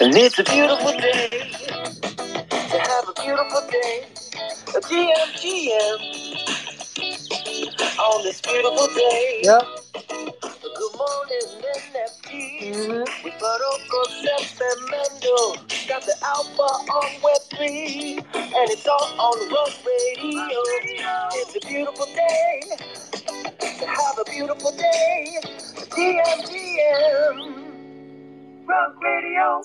And it's a beautiful day to have a beautiful day. A GM, GM. On this beautiful day. Yep. Good morning, NFT. With Barocco, Seth, and Mando. Got the Alpha on Web3. And it's all on Rug Radio. It's a beautiful day to have a beautiful day. GM, GM. Rug Radio.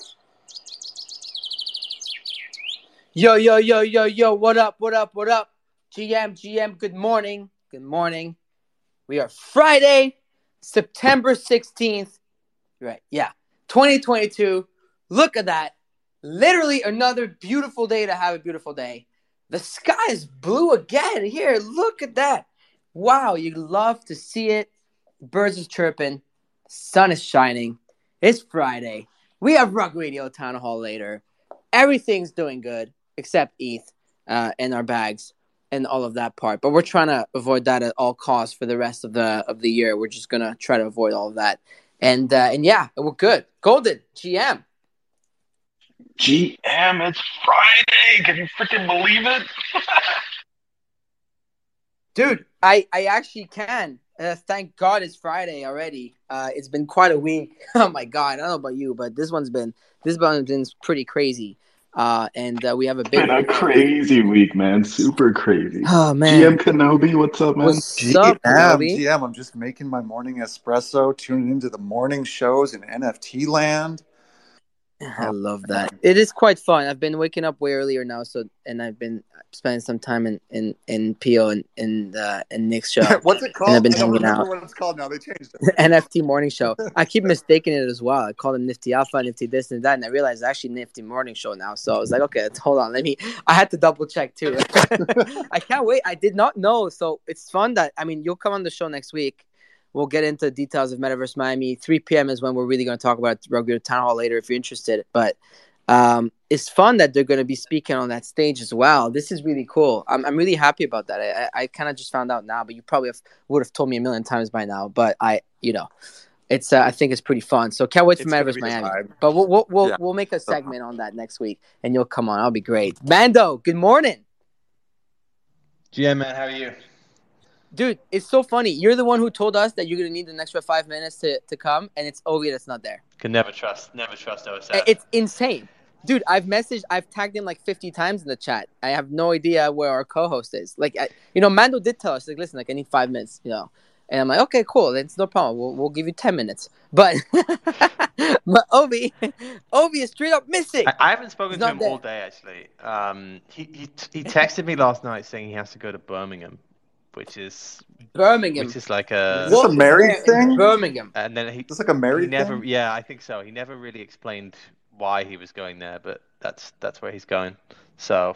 Yo, yo, yo, yo, yo, what up, what up, what up? GM, GM, good morning. Good morning. We are Friday, September 16th. Right, yeah, 2022. Look at that. Literally another beautiful day to have a beautiful day. The sky is blue again. Here, look at that. Wow, you love to see it. Birds is chirping. Sun is shining. It's Friday. We have Rug Radio Town Hall later. Everything's doing good except ETH uh, and our bags and all of that part. But we're trying to avoid that at all costs for the rest of the of the year. We're just gonna try to avoid all of that. And uh, and yeah, we're good. Golden GM. GM, it's Friday. Can you freaking believe it? Dude, I I actually can. Uh, thank God it's Friday already. Uh, it's been quite a week. Oh my God, I don't know about you, but this one's been this one's been pretty crazy. Uh, and uh, we have a big Been a crazy week, man. Super crazy. Oh man, GM Kenobi, what's up, man? what's up, GM, GM, I'm just making my morning espresso, tuning into the morning shows in NFT land. I love that. It is quite fun. I've been waking up way earlier now, so and I've been spending some time in in in Pio and in uh, in Nick's show, What's it called? And I've been I don't hanging remember out. what it's called now. They changed it. NFT morning show. I keep mistaking it as well. I call it Nifty Alpha, Nifty this and that, and I realized it's actually Nifty Morning Show now. So I was like, okay, hold on. Let me. I had to double check too. I can't wait. I did not know. So it's fun that I mean, you'll come on the show next week. We'll get into details of Metaverse Miami. 3 p.m. is when we're really going to talk about Rugby Town Hall later if you're interested. But um, it's fun that they're going to be speaking on that stage as well. This is really cool. I'm, I'm really happy about that. I, I, I kind of just found out now, but you probably have, would have told me a million times by now. But I, you know, it's uh, I think it's pretty fun. So can't wait for Metaverse Miami. vibe. But we'll we'll we'll, Yeah. we'll make a segment on that next week, and you'll come on. I'll be great. Mando, good morning. GM man, how are you? Dude, it's so funny. You're the one who told us that you're gonna need an extra five minutes to, to come, and it's Ovi that's not there. Can never trust, never trust OSF. It's insane. Dude, I've messaged, I've tagged him like 50 times in the chat. I have no idea where our co-host is. Like, I, you know, Mando did tell us, like, listen, like, I need five minutes, you know. And I'm like, okay, cool. That's no problem. We'll, we'll give you 10 minutes. But, but Ovi, Ovi is straight up missing. I, I haven't spoken He's to him there. all day actually. Um, he, he he texted me last night saying he has to go to Birmingham, which is Birmingham. which is like a Is this a What married is thing? Birmingham. and then he Is this like a he married never thing? yeah I think so. He never really explained why he was going there, but that's that's where he's going. So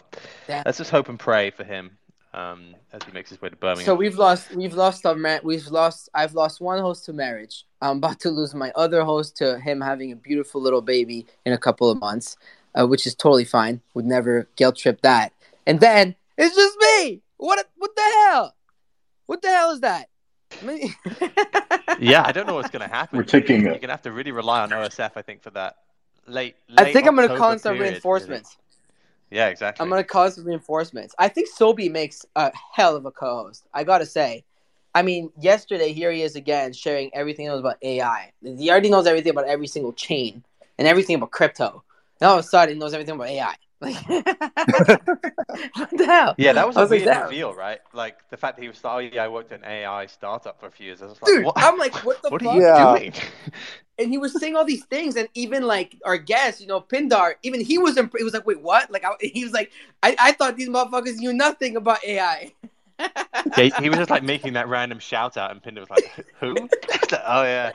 Damn. let's just hope and pray for him um, as he makes his way to Birmingham. So we've lost, we've lost our man. We've lost. I've lost one host to marriage. I'm about to lose my other host to him having a beautiful little baby in a couple of months, uh, which is totally fine. Would never guilt trip that. And then it's just me. What? What the hell? What the hell is that? I mean- yeah, I don't know what's going to happen. We're taking You're going to have to really rely on OSF, I think, for that late. I late think I'm gonna call in some period, really. reinforcements. Yeah, exactly. I'm gonna call some reinforcements. I think Sobi makes a hell of a co-host. I gotta say. I mean, yesterday here he is again sharing everything he knows about AI. He already knows everything about every single chain and everything about crypto. And all of a sudden, he knows everything about AI. Like, what the hell? Yeah, that was I a was like, weird that- reveal, right? Like the fact that he was like, oh yeah, I worked at an AI startup for a few years. I was like, Dude, what? I'm like, what the what fuck? are you Yeah. doing? and he was saying all these things, and even like our guest, you know, Pindar, even he was imp- he was like, wait, what? Like, I, he was like, I, I thought these motherfuckers knew nothing about AI. yeah, he- he was just like making that random shout out, and Pindar was like, who? oh yeah.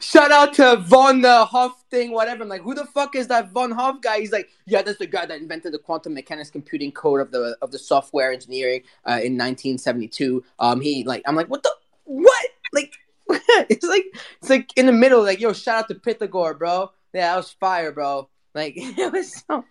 Shout out to Von Hoff thing, whatever. I'm like, who the fuck is that Von Hoff guy? He's like, yeah, that's the guy that invented the quantum mechanics computing code of the of the software engineering uh, in 1972. Um, he like, I'm like, what the what? Like, it's like it's like in the middle. Like, yo, shout out to Pythagore, bro. Yeah, that was fire, bro. Like it was so.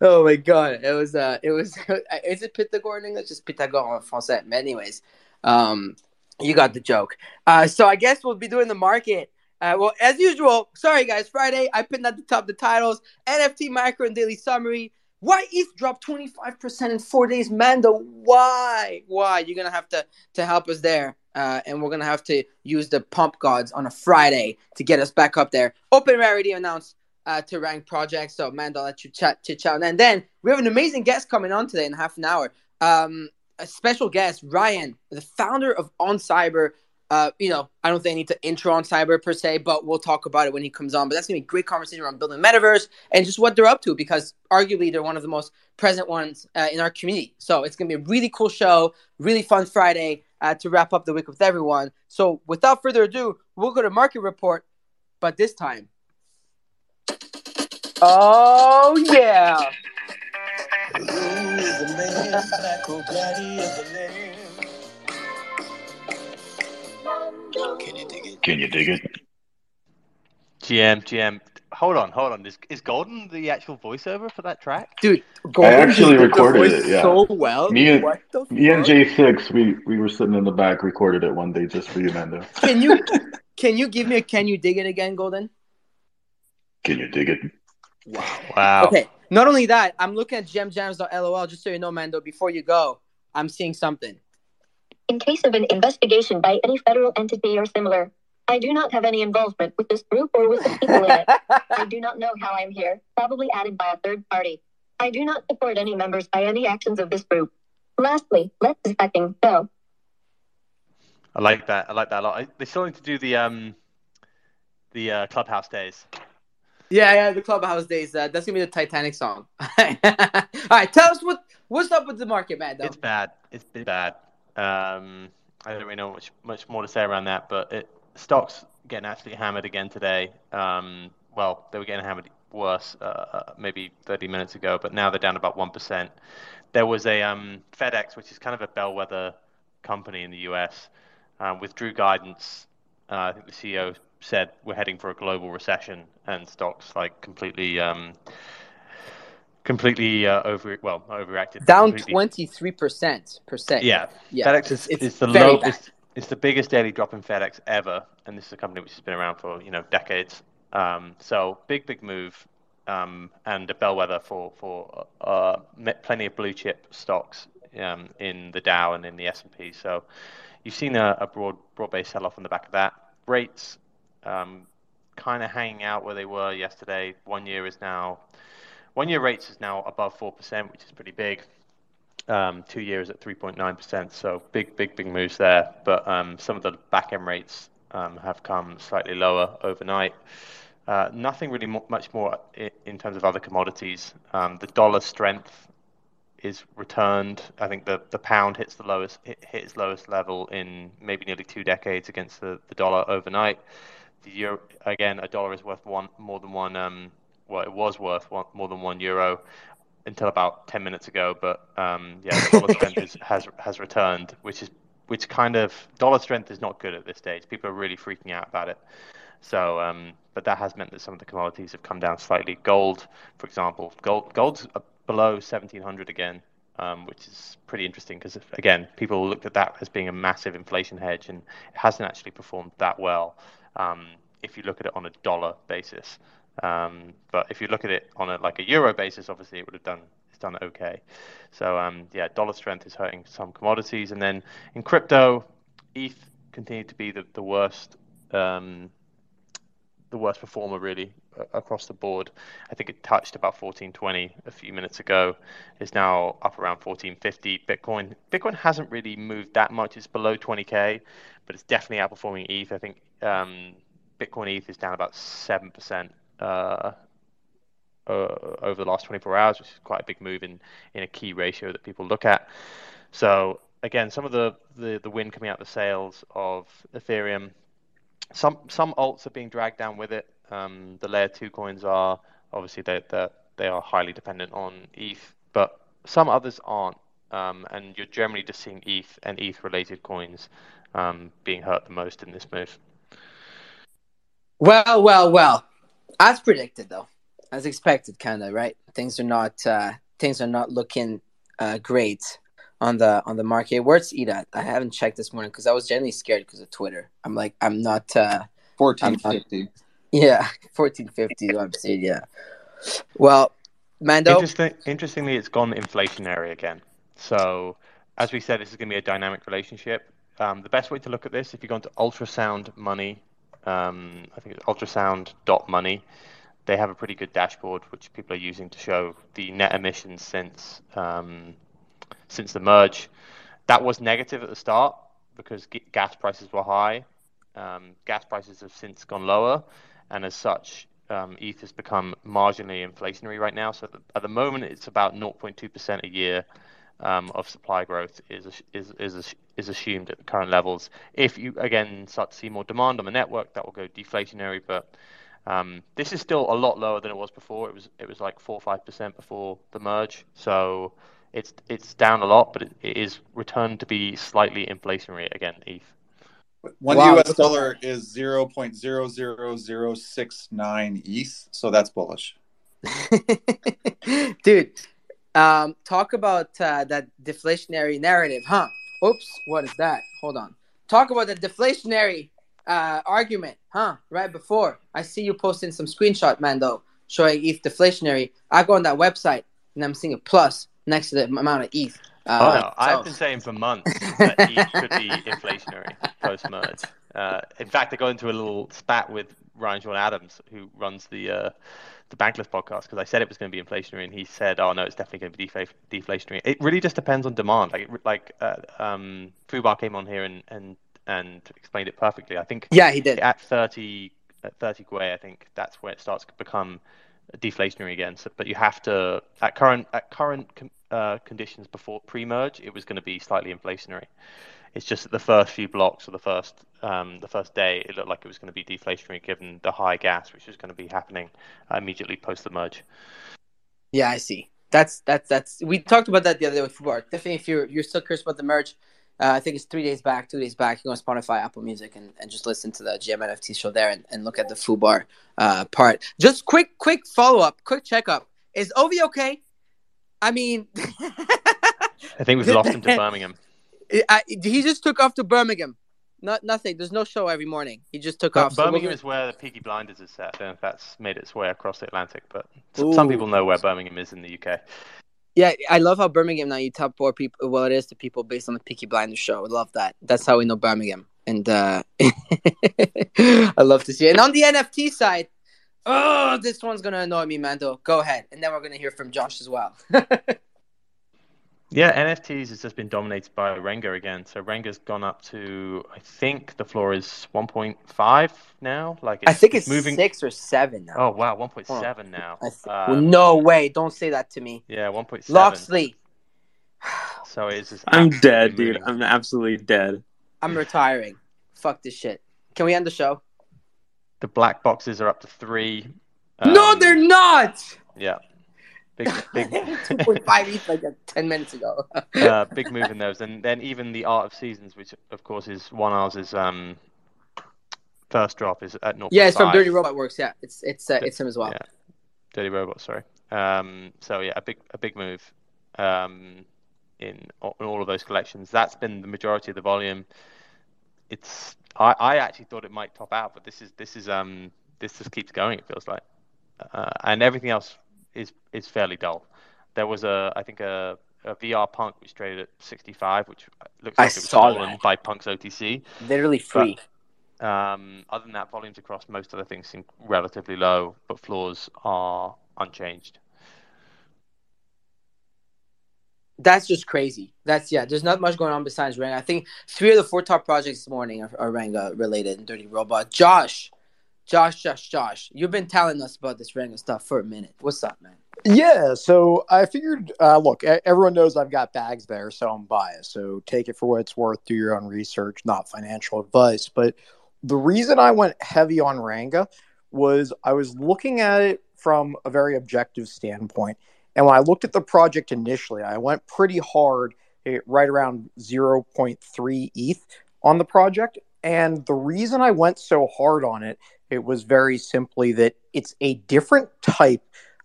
Oh my god, it was. Uh, it was. Is it Pythagore in English? Just Pythagore français. But anyways, um, you got the joke. Uh, so I guess we'll be doing the market Uh, well, as usual, sorry guys, Friday, I pinned at the top the titles NFT Micro and Daily Summary. Why ETH dropped 25% in four days? Mando, why? Why? You're going to have to to help us there. Uh, and we're going to have to use the pump gods on a Friday to get us back up there. OpenRarity announced uh, to rank projects. So, Mando, I'll let you chat, chit chat. And then we have an amazing guest coming on today in half an hour. Um, a special guest, Rayan, the founder of onCyber. Uh, you know, I don't think I need to intro onCyber per se, but we'll talk about it when he comes on. But that's gonna be a great conversation around building metaverse and just what they're up to because arguably they're one of the most present ones uh, in our community. So it's gonna be a really cool show, really fun Friday uh, to wrap up the week with everyone. So without further ado, we'll go to market report, but this time, oh yeah, Can you dig it? Can you dig it? GM, GM. Hold on, hold on. Is, is Golden the actual voiceover for that track? dude, I actually did the recorded voice it, yeah. so well. Me and- Me and? J6, we, we were sitting in the back, recorded it one day just for you, Mando. Can you can you give me a can you dig it again, Golden? Can you dig it? Wow. Wow. Okay. Not only that, I'm looking at gemjams.lol just so you know, Mando. Before you go, I'm seeing something. In case of an investigation by any federal entity or similar, I do not have any involvement with this group or with the people in it. I do not know how I am here, probably added by a third party. I do not support any members by any actions of this group. Lastly, let's hacking go. I like that. I like that a lot. I, they still need to do the um the uh, clubhouse days. yeah, yeah, the clubhouse days. Uh, that's gonna be the Titanic song. All right, tell us what what's up with the market, Mando. It's bad. It's been bad. Um, I don't really know much much more to say around that, but it, stocks getting absolutely hammered again today. Um, well, they were getting hammered worse uh, maybe 30 minutes ago, but now they're down about one percent. There was a um, FedEx, which is kind of a bellwether company in the U.S., um, withdrew guidance. Uh, I think the CEO said we're heading for a global recession, and stocks like completely, um, completely uh, over well overreacted. Down twenty three percent percent. yeah, yeah. FedEx is, it's is the low. It's, it's the biggest daily drop in FedEx ever, and this is a company which has been around for you know decades. Um, so big, big move, um, and a bellwether for for uh, plenty of blue chip stocks um, in the Dow and in the S and P. So you've seen a, a broad broad based sell off on the back of that. Rates um, kind of hanging out where they were yesterday. One year is now one year rates is now above four percent, which is pretty big. Um, two years at 3.9%, so big, big, big moves there. But um, some of the back end rates um, have come slightly lower overnight. Uh, nothing really mo- much more in, in terms of other commodities. Um, the dollar strength is returned. I think the, the pound hits the lowest hit, hit its lowest level in maybe nearly two decades against the, the dollar overnight. The euro again, a dollar is worth one more than one. Um, well, it was worth one, more than one euro until about 10 minutes ago, but um, yeah, the dollar strength is, has has returned, which is which kind of dollar strength is not good at this stage. People are really freaking out about it. So, um, but that has meant that some of the commodities have come down slightly. Gold, for example, gold gold's below 1700 again, um, which is pretty interesting because again, people looked at that as being a massive inflation hedge, and it hasn't actually performed that well um, if you look at it on a dollar basis. Um, but if you look at it on a like a euro basis, obviously it would have done it's done okay. So um, yeah, dollar strength is hurting some commodities, and then in crypto, ETH continued to be the the worst um, the worst performer really uh, across the board. I think it touched about 1420 a few minutes ago. It's now up around 1450. Bitcoin Bitcoin hasn't really moved that much. It's below 20k, but it's definitely outperforming ETH. I think um, Bitcoin ETH is down about seven percent uh, uh, over the last 24 hours, which is quite a big move in in a key ratio that people look at. So again, some of the the, the win coming out the sales of Ethereum. Some some alts are being dragged down with it. Um, the layer two coins are obviously they they they are highly dependent on ETH, but some others aren't. Um, and you're generally just seeing ETH and ETH related coins um, being hurt the most in this move. Well, well, well. As predicted, though, as expected, kind of right. Things are not uh, things are not looking uh, great on the on the market. Where's ETH at? I haven't checked this morning because I was genuinely scared because of Twitter. I'm like, I'm not uh, Fourteen fifty. Yeah, fourteen fifty. I'm seeing. Yeah. Well, Mando. Interesting, interestingly, it's gone inflationary again. So, as we said, this is going to be a dynamic relationship. Um, the best way to look at this, if you go into ultrasound money, um, I think it's ultrasound dot money, they have a pretty good dashboard which people are using to show the net emissions since um, since the merge. That was negative at the start because g- gas prices were high. Um, gas prices have since gone lower, and as such, um, ETH has become marginally inflationary right now. So at the, at the moment, it's about 0.2% a year of supply growth is is is is assumed at the current levels. If you again start to see more demand on the network, that will go deflationary. But um, this is still a lot lower than it was before. It was it was like four or five percent before the merge. So it's it's down a lot, but it, it is returned to be slightly inflationary again. ETH. One Wow. US dollar is zero point zero zero zero six nine ETH, so that's bullish. Dude, um, talk about uh, that deflationary narrative, huh? Oops, what is that? Hold on. Talk about the deflationary uh, argument, huh? Right before I see you posting some screenshot, Mando, showing ETH deflationary. I go on that website and I'm seeing a plus next to the amount of ETH. Oh, Uh, no. I've been saying for months that ETH could be inflationary post merge. Uh, in fact, I got into a little spat with Ryan Sean Adams, who runs the uh, the Bankless podcast, because I said it was going to be inflationary, and he said, "Oh no, it's definitely going to be defla- deflationary." It really just depends on demand. Like like uh, um, Fubar came on here and and and explained it perfectly. I think yeah, he did. at 30 at 30 Gwei, I think that's where it starts to become deflationary again. So, but you have to at current at current uh, conditions before pre-merge, it was going to be slightly inflationary. It's just that the first few blocks or the first um, the first day, it looked like it was going to be deflationary given the high gas, which was going to be happening uh, immediately post the merge. Yeah, I see. That's that's that's. We talked about that the other day with Fubar. Definitely, if you're you're still curious about the merge, uh, I think it's three days back, two days back. You go on Spotify, Apple Music, and, and just listen to the GM NFT show there and, and look at the Fubar uh, part. Just quick, quick follow up, quick checkup. Is Ovi okay? I mean, I think we've lost him to Birmingham. I, he just took off to Birmingham. Not nothing. There's no show every morning. He just took But off. Birmingham we're- is where the Peaky Blinders is set. I don't know if that's made its way across the Atlantic, but s- some people know where Birmingham is in the UK. Yeah, I love how Birmingham now you tell poor people. Well, it is to people based on the Peaky Blinders show. I love that. That's how we know Birmingham, and uh, I love to see it. And on the NFT side, oh, this one's gonna annoy me, Mando. Go ahead, and then we're gonna hear from Josh as well. Yeah, NFTs has just been dominated by Renga again. So Renga's gone up to, I think the floor is 1.5 now. Like I think it's moving six or seven now. Oh wow, 1.7 now. Th- Um, no way! Don't say that to me, Yeah, 1.7. Loxley. So it's just I'm absolutely dead, dude. I'm absolutely dead. I'm retiring. Fuck this shit. Can we end the show? The black boxes are up to three. no, Um, they're not. Yeah, big, big, Two point five each like uh, ten minutes ago. uh, big move in those, and then even the Art of Seasons, which of course is one ours is um first drop is at 0.5. yeah, it's from Dirty Robot Works. Yeah, it's it's uh, it's him as well. Yeah, Dirty Robot. Sorry. Um, so yeah, a big a big move um, in, in all of those collections. That's been the majority of the volume. It's I, I actually thought it might top out, but this is this is um this just keeps going. It feels like, uh, and everything else is is fairly dull. There was a I think a, a VR Punk which traded at 65, which looks I like it was stolen that. by Punk's OTC. Literally free. Um, other than that, volumes across most other things seem relatively low, but floors are unchanged. That's just crazy. That's yeah. There's not much going on besides Renga. I think three of the four top projects this morning are, are Renga related and Dirty Robot. Josh, Josh, Josh, Josh. You've been telling us about this Renga stuff for a minute. What's up, man? Yeah, so I figured, uh, look, everyone knows I've got bags there, so I'm biased. So take it for what it's worth, do your own research, not financial advice. But the reason I went heavy on Renga was I was looking at it from a very objective standpoint. And when I looked at the project initially, I went pretty hard, eh, right around 0.3 ETH on the project. And the reason I went so hard on it, it was very simply that it's a different type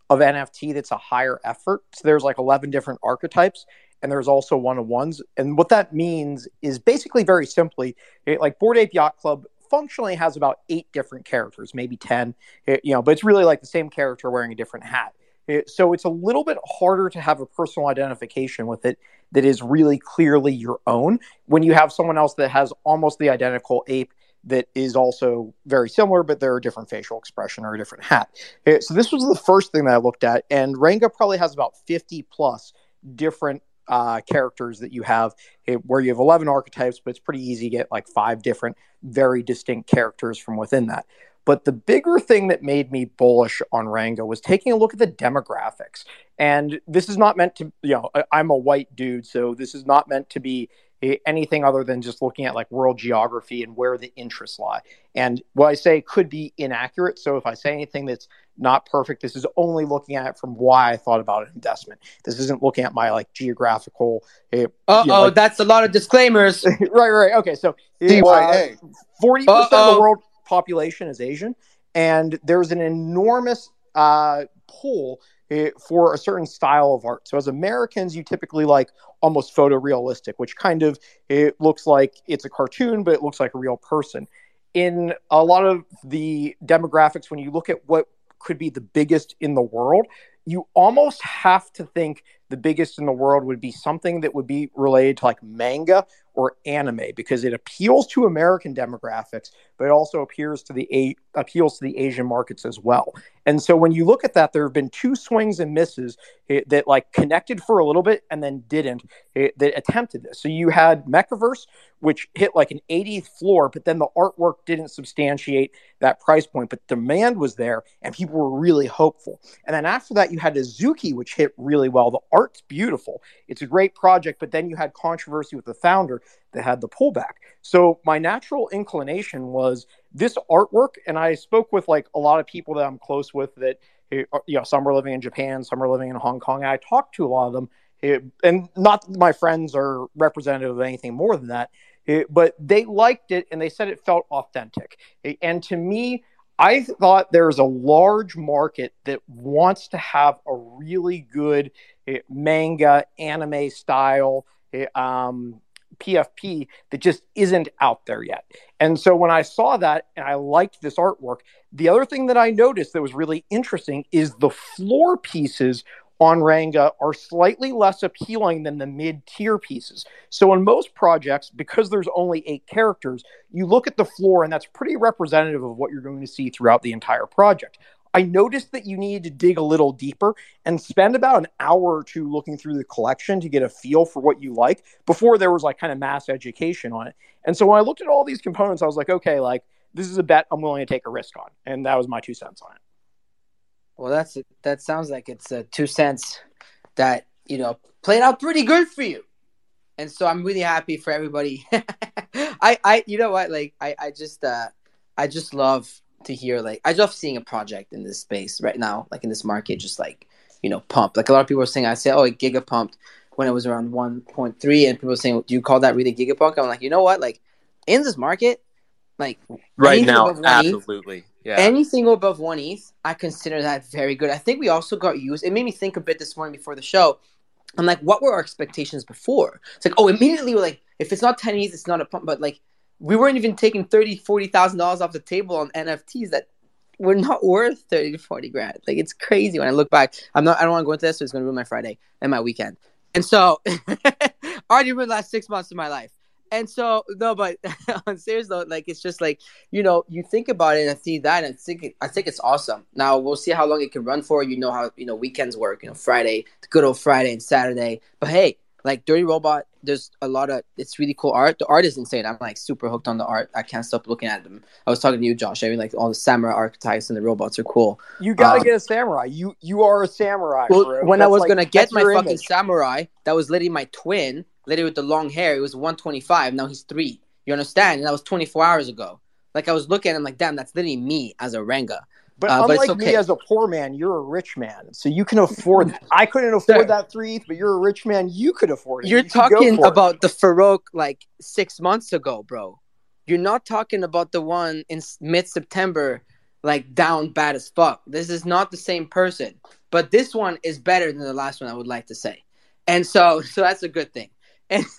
of NFT that's a higher effort. So there's like 11 different archetypes, and there's also one on ones. And what that means is basically very simply, it, like Bored Ape Yacht Club functionally has about eight different characters, maybe ten. It, you know, but it's really like the same character wearing a different hat. It, so it's a little bit harder to have a personal identification with it that is really clearly your own when you have someone else that has almost the identical ape that is also very similar, but they're a different facial expression or a different hat. Uh, so this was the first thing that I looked at, and Renga probably has about 50 plus different uh, characters that you have uh, where you have 11 archetypes, but it's pretty easy to get like five different, very distinct characters from within that. But the bigger thing that made me bullish on Renga was taking a look at the demographics. And this is not meant to, you know, I'm a white dude, so this is not meant to be anything other than just looking at like world geography and where the interests lie. And what I say could be inaccurate. So if I say anything that's not perfect, this is only looking at it from why I thought about an investment. This isn't looking at my like geographical. Uh oh, you know, like, that's a lot of disclaimers. right, right. Okay, so uh, forty uh, percent of the world population is Asian, and there's an enormous uh, pull for a certain style of art. So as Americans, you typically like almost photorealistic, which kind of it looks like it's a cartoon, but it looks like a real person. In a lot of the demographics, when you look at what could be the biggest in the world, you almost have to think the biggest in the world would be something that would be related to like manga or anime because it appeals to American demographics, but it also appeals to the a- appeals to the Asian markets as well. And so when you look at that, there have been two swings and misses it, eh, that like connected for a little bit and then didn't it, eh, that attempted this. So you had MekaVerse, which hit like an 80th floor, but then the artwork didn't substantiate that price point, but demand was there and people were really hopeful. And then after that, you had Azuki, which hit really well. The art's beautiful. It's a great project, but then you had controversy with the founder that had the pullback. So my natural inclination was this artwork, and I spoke with like a lot of people that I'm close with that eh, you know some are living in Japan, some are living in Hong Kong. I talked to a lot of them, eh, and not my friends are representative of anything more than that, eh, but they liked it and they said it felt authentic. And to me, I thought there's a large market that wants to have a really good manga anime style um, PFP that just isn't out there yet. And so when I saw that and I liked this artwork, the other thing that I noticed that was really interesting is the floor pieces on Renga are slightly less appealing than the mid tier pieces. So, in most projects, because there's only eight characters, you look at the floor and that's pretty representative of what you're going to see throughout the entire project. I noticed that you needed to dig a little deeper and spend about an hour or two looking through the collection to get a feel for what you like before there was like kind of mass education on it. And so when I looked at all these components, I was like, okay, like this is a bet I'm willing to take a risk on. And that was my two cents on it. Well, that's that sounds like it's a two cents that you know played out pretty good for you, and so I'm really happy for everybody. I I you know what like I I just uh I just love to hear like I love seeing a project in this space right now, like in this market, just like you know, pump. Like a lot of people are saying, I say, oh, it giga pumped when it was around 1.3, and people are saying, do you call that really gigapunk? I'm like, you know what? Like in this market, like right now, absolutely. ETH, yeah. Anything above one ETH, I consider that very good. I think we also got used. It made me think a bit this morning before the show. I'm like, what were our expectations before? It's like, oh, immediately we're like, if it's not 10 ETH, it's not a pump. But like, we weren't even taking 30 $40,000 off the table on NFTs that were not worth 30 to 40 grand. Like it's crazy when I look back. I'm not I don't want to go into this, so it's gonna ruin my Friday and my weekend. And so already ruined the last six months of my life. And so no, but on serious though, like it's just like, you know, you think about it and see that and think I think it's awesome. Now we'll see how long it can run for. You know how you know weekends work, you know, Friday, the good old Friday and Saturday. But hey, like Dirty Robot, there's a lot of it's really cool art. The art is insane. I'm like super hooked on the art. I can't stop looking at them. I was talking to you, Josh. I mean, like all the samurai archetypes and the robots are cool. You gotta um, get a samurai. You you are a samurai. Well, bro. when that's I was like, gonna get my fucking image. samurai, that was literally my twin, literally with the long hair. It was 125. Now he's three. You understand? And that was 24 hours ago. Like I was looking at him, like, damn, that's literally me as a Renga. But uh, unlike but okay. me as a poor man, you're a rich man, so you can afford. that. I couldn't afford that three ETH, but you're a rich man. You could afford it. You're you talking about it. the Farouk like six months ago, bro. You're not talking about the one in mid September, like down bad as fuck. This is not the same person, but this one is better than the last one. I would like to say, and so so that's a good thing. And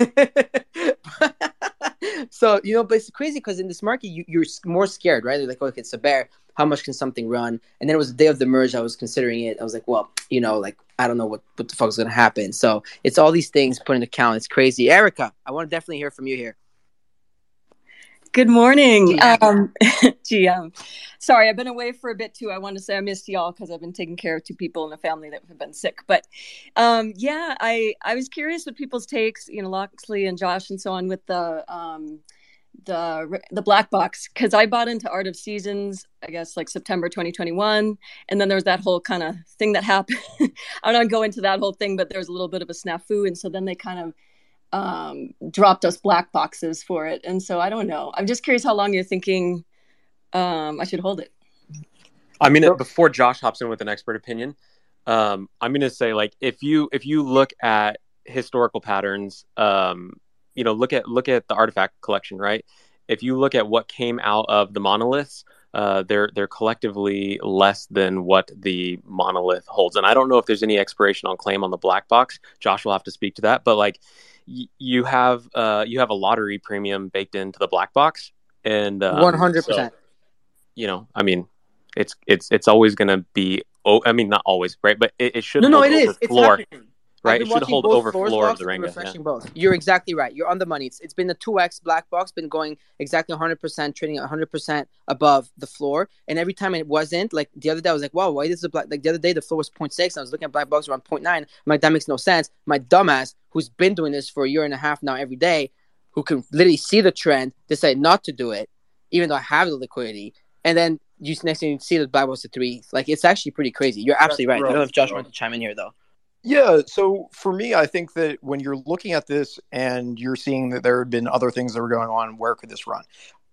so you know, but it's crazy because in this market, you, you're more scared, right? They're like, okay, it's a bear. How much can something run? And then it was the day of the merge. I was considering it. I was like, well, you know, like I don't know what what the fuck is gonna happen. So it's all these things put into account. It's crazy. Erica, I want to definitely hear from you here. Good morning, GM. Um, GM. Sorry, I've been away for a bit too. I want to say I missed y'all because I've been taking care of two people in the family that have been sick. But um, yeah, I I was curious with people's takes, you know, Loxley and Josh and so on with the um, the the black box because I bought into Art of Seasons, I guess like September 2021, and then there was that whole kind of thing that happened. I don't go into that whole thing, but there was a little bit of a snafu, and so then they kind of um, dropped us black boxes for it. And so I don't know. I'm just curious how long you're thinking um, I should hold it. I mean, before Josh hops in with an expert opinion, um, I'm going to say like if you if you look at historical patterns, um, you know, look at look at the RTFKT collection, right? If you look at what came out of the monoliths, uh, they're they're collectively less than what the monolith holds. And I don't know if there's any expiration on claim on the black box. Josh will have to speak to that, but like you have uh, you have a lottery premium baked into the black box, and um, one hundred percent. You know, I mean, it's it's it's always going to be. Oh, I mean, not always, right? But it, it should. No, no, it is. It's floor. Happening right? It should hold over floor of the ring. Refreshing yeah. both. You're exactly right. You're on the money. It's, it's been the two X black box, been going exactly 100 percent, trading 100 percent above the floor. And every time it wasn't, like the other day, I was like, wow, why is the black? Like the other day, the floor was 0.6. I was looking at black box around 0.9. I'm like, that makes no sense. My dumbass, who's been doing this for a year and a half now, every day, who can literally see the trend, decide not to do it, even though I have the liquidity. And then you next thing you see the black box at three. Like it's actually pretty crazy. You're absolutely right. I don't know if Josh wants to chime in here though. Yeah, so for me, I think that when you're looking at this and you're seeing that there had been other things that were going on, where could this run?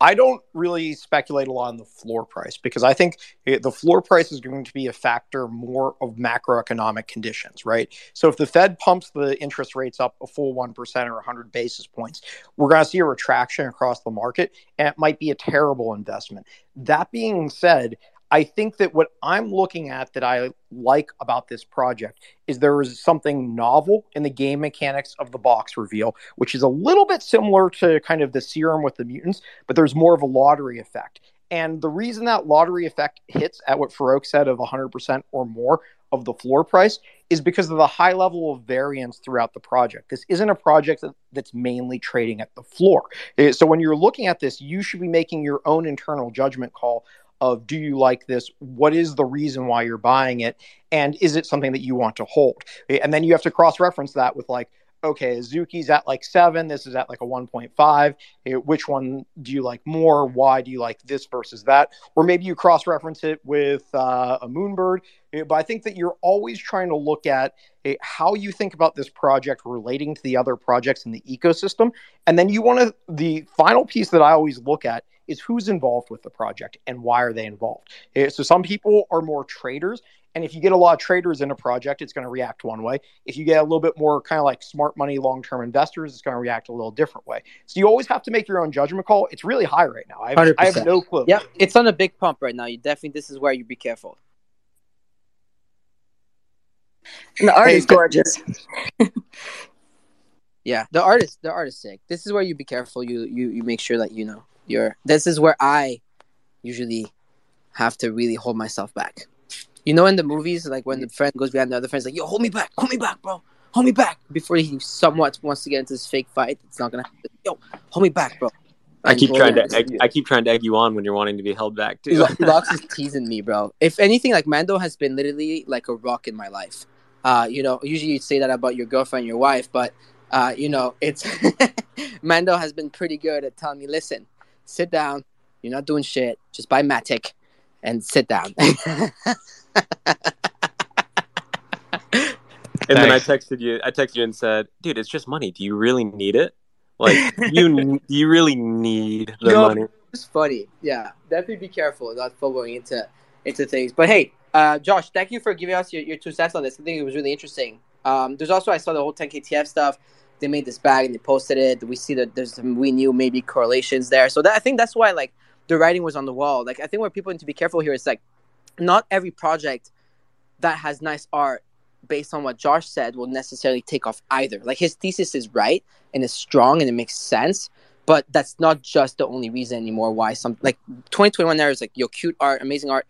I don't really speculate a lot on the floor price because I think the floor price is going to be a factor more of macroeconomic conditions, right? So if the Fed pumps the interest rates up a full 1% or 100 basis points, we're going to see a retraction across the market and it might be a terrible investment. That being said, I think that what I'm looking at that I like about this project is there is something novel in the game mechanics of the box reveal, which is a little bit similar to kind of the serum with the mutants, but there's more of a lottery effect. And the reason that lottery effect hits at what Farouk said of 100% or more of the floor price is because of the high level of variance throughout the project. This isn't a project that, that's mainly trading at the floor. So when you're looking at this, you should be making your own internal judgment call of do you like this? What is the reason why you're buying it? And is it something that you want to hold? And then you have to cross reference that with like, okay, Azuki's at like seven. This is at like a 1.5. Eh, which one do you like more? Why do you like this versus that? Or maybe you cross reference it with uh, a Moonbird. Eh, but I think that you're always trying to look at eh, how you think about this project relating to the other projects in the ecosystem. And then you want to, the final piece that I always look at is who's involved with the project and why are they involved. Eh, so some people are more traders. And if you get a lot of traders in a project, it's going to react one way. If you get a little bit more kind of like smart money, long term investors, it's going to react a little different way. So you always have to make your own judgment call. It's really high right now. I have, I have no clue. Yeah, it's on a big pump right now. You definitely, this is where you be careful. And the art hey, is gorgeous. yeah, the artist, the art is sick. This is where you be careful. You you you make sure that you know you're this is where I usually have to really hold myself back. You know, in the movies, like when the friend goes behind the other friend's like, "Yo, hold me back, hold me back, bro, hold me back." Before he somewhat wants to get into this fake fight, it's not gonna happen. Yo, hold me back, bro. I keep trying to egg, I keep trying to egg you on when you're wanting to be held back too. Lox is teasing me, bro. If anything, like Mando has been literally like a rock in my life. Uh, you know, usually you'd say that about your girlfriend, your wife, but uh, you know, it's Mando has been pretty good at telling me, listen, sit down. You're not doing shit. Just buy Matic and sit down. and then I texted you. I texted you and said, "Dude, it's just money. Do you really need it? Like, you do you really need the money?" It's funny. Yeah, definitely be careful not following into into things. But hey, uh, Josh, thank you for giving us your, your two cents on this. I think it was really interesting. Um, there's also I saw the whole 10KTF stuff they made this bag and they posted it. We see that there's some WeNew maybe correlations there. So that I think that's why like the writing was on the wall. Like I think where people need to be careful here is like not every project that has nice art based on what Josh said, will necessarily take off either. Like his thesis is right and it's strong and it makes sense, but that's not just the only reason anymore why some like 2021 there is like your cute art, amazing art,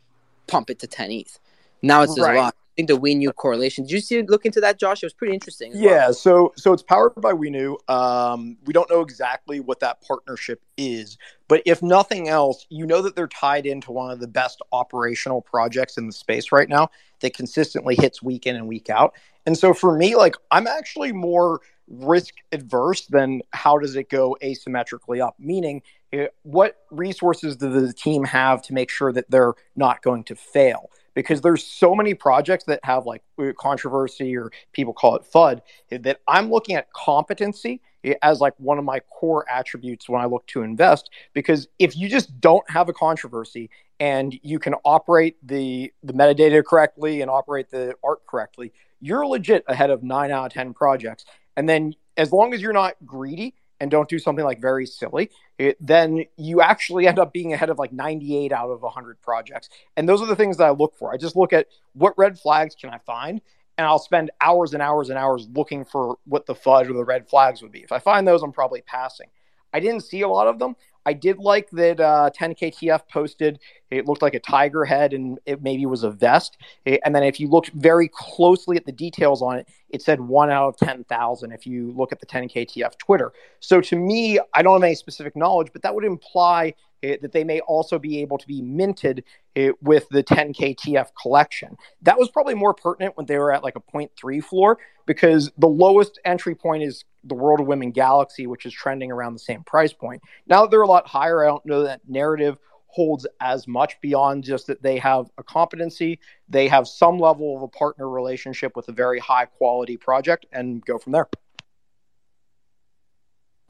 pump it to 10 ETH. Now it's just Right. a lot. Think the WeNew correlation. Did you see look into that, Josh? It was pretty interesting. as well. Yeah, so so it's powered by WeNew. Um, we don't know exactly what that partnership is, but if nothing else, you know that they're tied into one of the best operational projects in the space right now that consistently hits week in and week out. And so for me, like I'm actually more risk adverse than how does it go asymmetrically up? Meaning, eh, what resources does the team have to make sure that they're not going to fail? Because there's so many projects that have like controversy or people call it FUD that I'm looking at competency as like one of my core attributes when I look to invest. Because if you just don't have a controversy and you can operate the the metadata correctly and operate the art correctly, you're legit ahead of nine out of ten projects. And then as long as you're not greedy and don't do something like very silly, it, then you actually end up being ahead of like 98 out of 100 projects. And those are the things that I look for. I just look at what red flags can I find, and I'll spend hours and hours and hours looking for what the fudge or the red flags would be. If I find those, I'm probably passing. I didn't see a lot of them. I did like that uh, 10KTF posted. It looked like a tiger head, and it maybe was a vest. And then if you looked very closely at the details on it, it said one out of 10,000 if you look at the 10KTF Twitter. So to me, I don't have any specific knowledge, but that would imply eh, that they may also be able to be minted eh, with the 10KTF collection. That was probably more pertinent when they were at like a 0.3 floor because the lowest entry point is the World of Women Galaxy, which is trending around the same price point. Now that they're a lot higher, I don't know that narrative holds as much beyond just that they have a competency, they have some level of a partner relationship with a very high quality project, and go from there.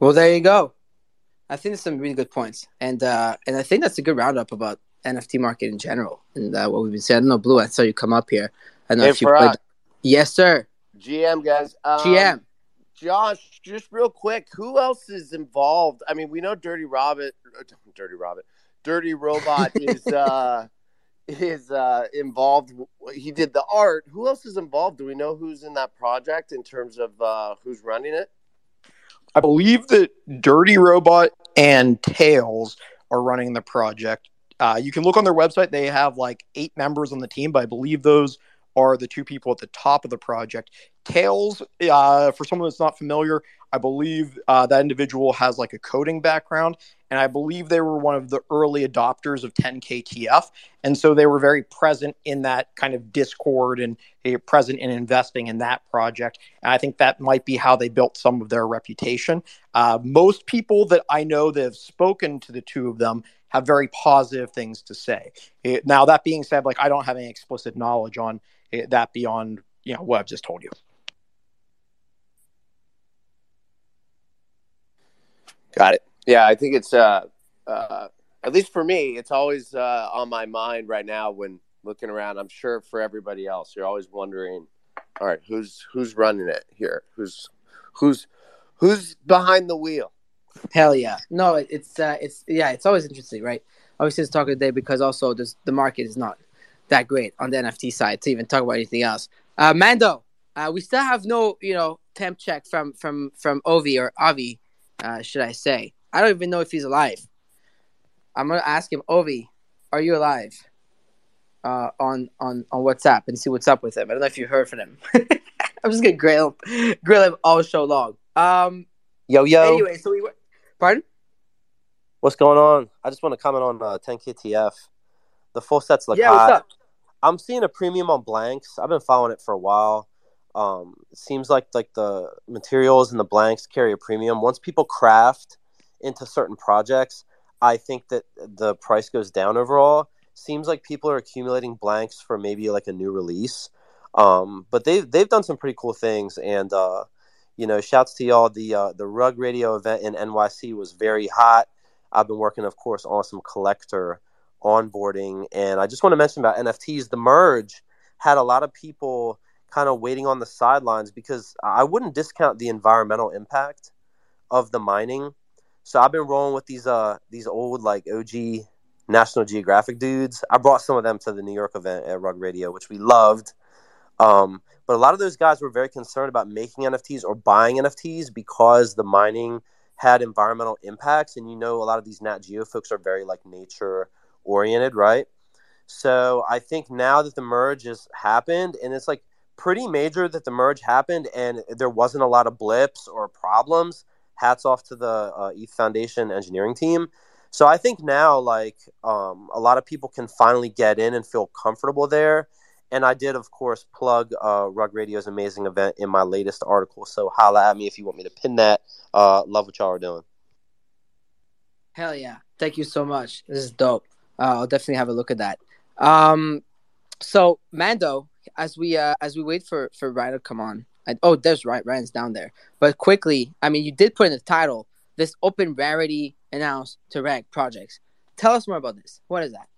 Well, there you go. I think there's some really good points, and uh, and I think that's a good roundup about NFT market in general and uh, what we've been saying. I don't know, Blue. I saw you come up here. I know Hey, if you played. Yes, sir. GM guys. Um, GM. Josh, just real quick, who else is involved? I mean, we know Dirty Robert, Dirty Robert, Dirty Robot is uh is uh involved. He did the art. Who else is involved? Do we know who's in that project in terms of uh who's running it? I believe that Dirty Robot and Tails are running the project. Uh, you can look on their website; they have like eight members on the team, but I believe those are the two people at the top of the project. Tails, uh, for someone that's not familiar, I believe uh, that individual has like a coding background, and I believe they were one of the early adopters of 10KTF, and so they were very present in that kind of Discord and uh, present in investing in that project. And I think that might be how they built some of their reputation. Uh, most people that I know that have spoken to the two of them have very positive things to say. It- now, that being said, like I don't have any explicit knowledge on it, that beyond you know what I've just told you. Got it. Yeah, I think it's uh, uh at least for me, it's always uh, on my mind right now when looking around. I'm sure for everybody else, you're always wondering, all right, who's who's running it here? Who's who's who's behind the wheel? Hell yeah. No, it- it's uh, it's yeah, it's always interesting, right? Obviously, it's talk of the day because also this, the market is not that great on the NFT side to even talk about anything else. Uh, Mando, uh, we still have no you know temp check from from from Ovi or Avi, uh, should I say? I don't even know if he's alive. I'm gonna ask him, Ovi, are you alive? Uh, on on on WhatsApp and see what's up with him. I don't know if you heard from him. I'm just gonna grill grill him all show long. Um. Yo, yo. Anyway, so we were. Pardon? What's going on? I just want to comment on uh, 10KTF. The full sets look Yeah, hot. what's up? I'm seeing a premium on blanks. I've been following it for a while. Um, it seems like like the materials and the blanks carry a premium. Once people craft into certain projects, I think that the price goes down overall. Seems like people are accumulating blanks for maybe like a new release. Um, but they've they've done some pretty cool things, and uh, you know, shouts to y'all. The uh, the Rug Radio event in NYC was very hot. I've been working, of course, on some collector onboarding, and I just want to mention about NFTs. The merge had a lot of people kind of waiting on the sidelines because I wouldn't discount the environmental impact of the mining. So I've been rolling with these uh these old like OG National Geographic dudes. I brought some of them to the New York event at Rug Radio, which we loved. Um, but a lot of those guys were very concerned about making NFTs or buying NFTs because the mining had environmental impacts. And you know, a lot of these Nat Geo folks are very like nature oriented, right? So I think now that the merge has happened, and it's like pretty major that the merge happened, and there wasn't a lot of blips or problems. Hats off to the uh, ETH Foundation engineering team. So I think now, like um, a lot of people can finally get in and feel comfortable there. And I did, of course, plug uh, Rug Radio's amazing event in my latest article. So holla at me if you want me to pin that. Uh, love what y'all are doing. Hell yeah! Thank you so much. This is dope. Uh, I'll definitely have a look at that. Um, so Mando, as we uh, as we wait for for Rayan to come on. I, oh, there's Rayan. Rayan's down there. But quickly, I mean, you did put in the title this OpenRarity announced to rank projects. Tell us more about this. What is that?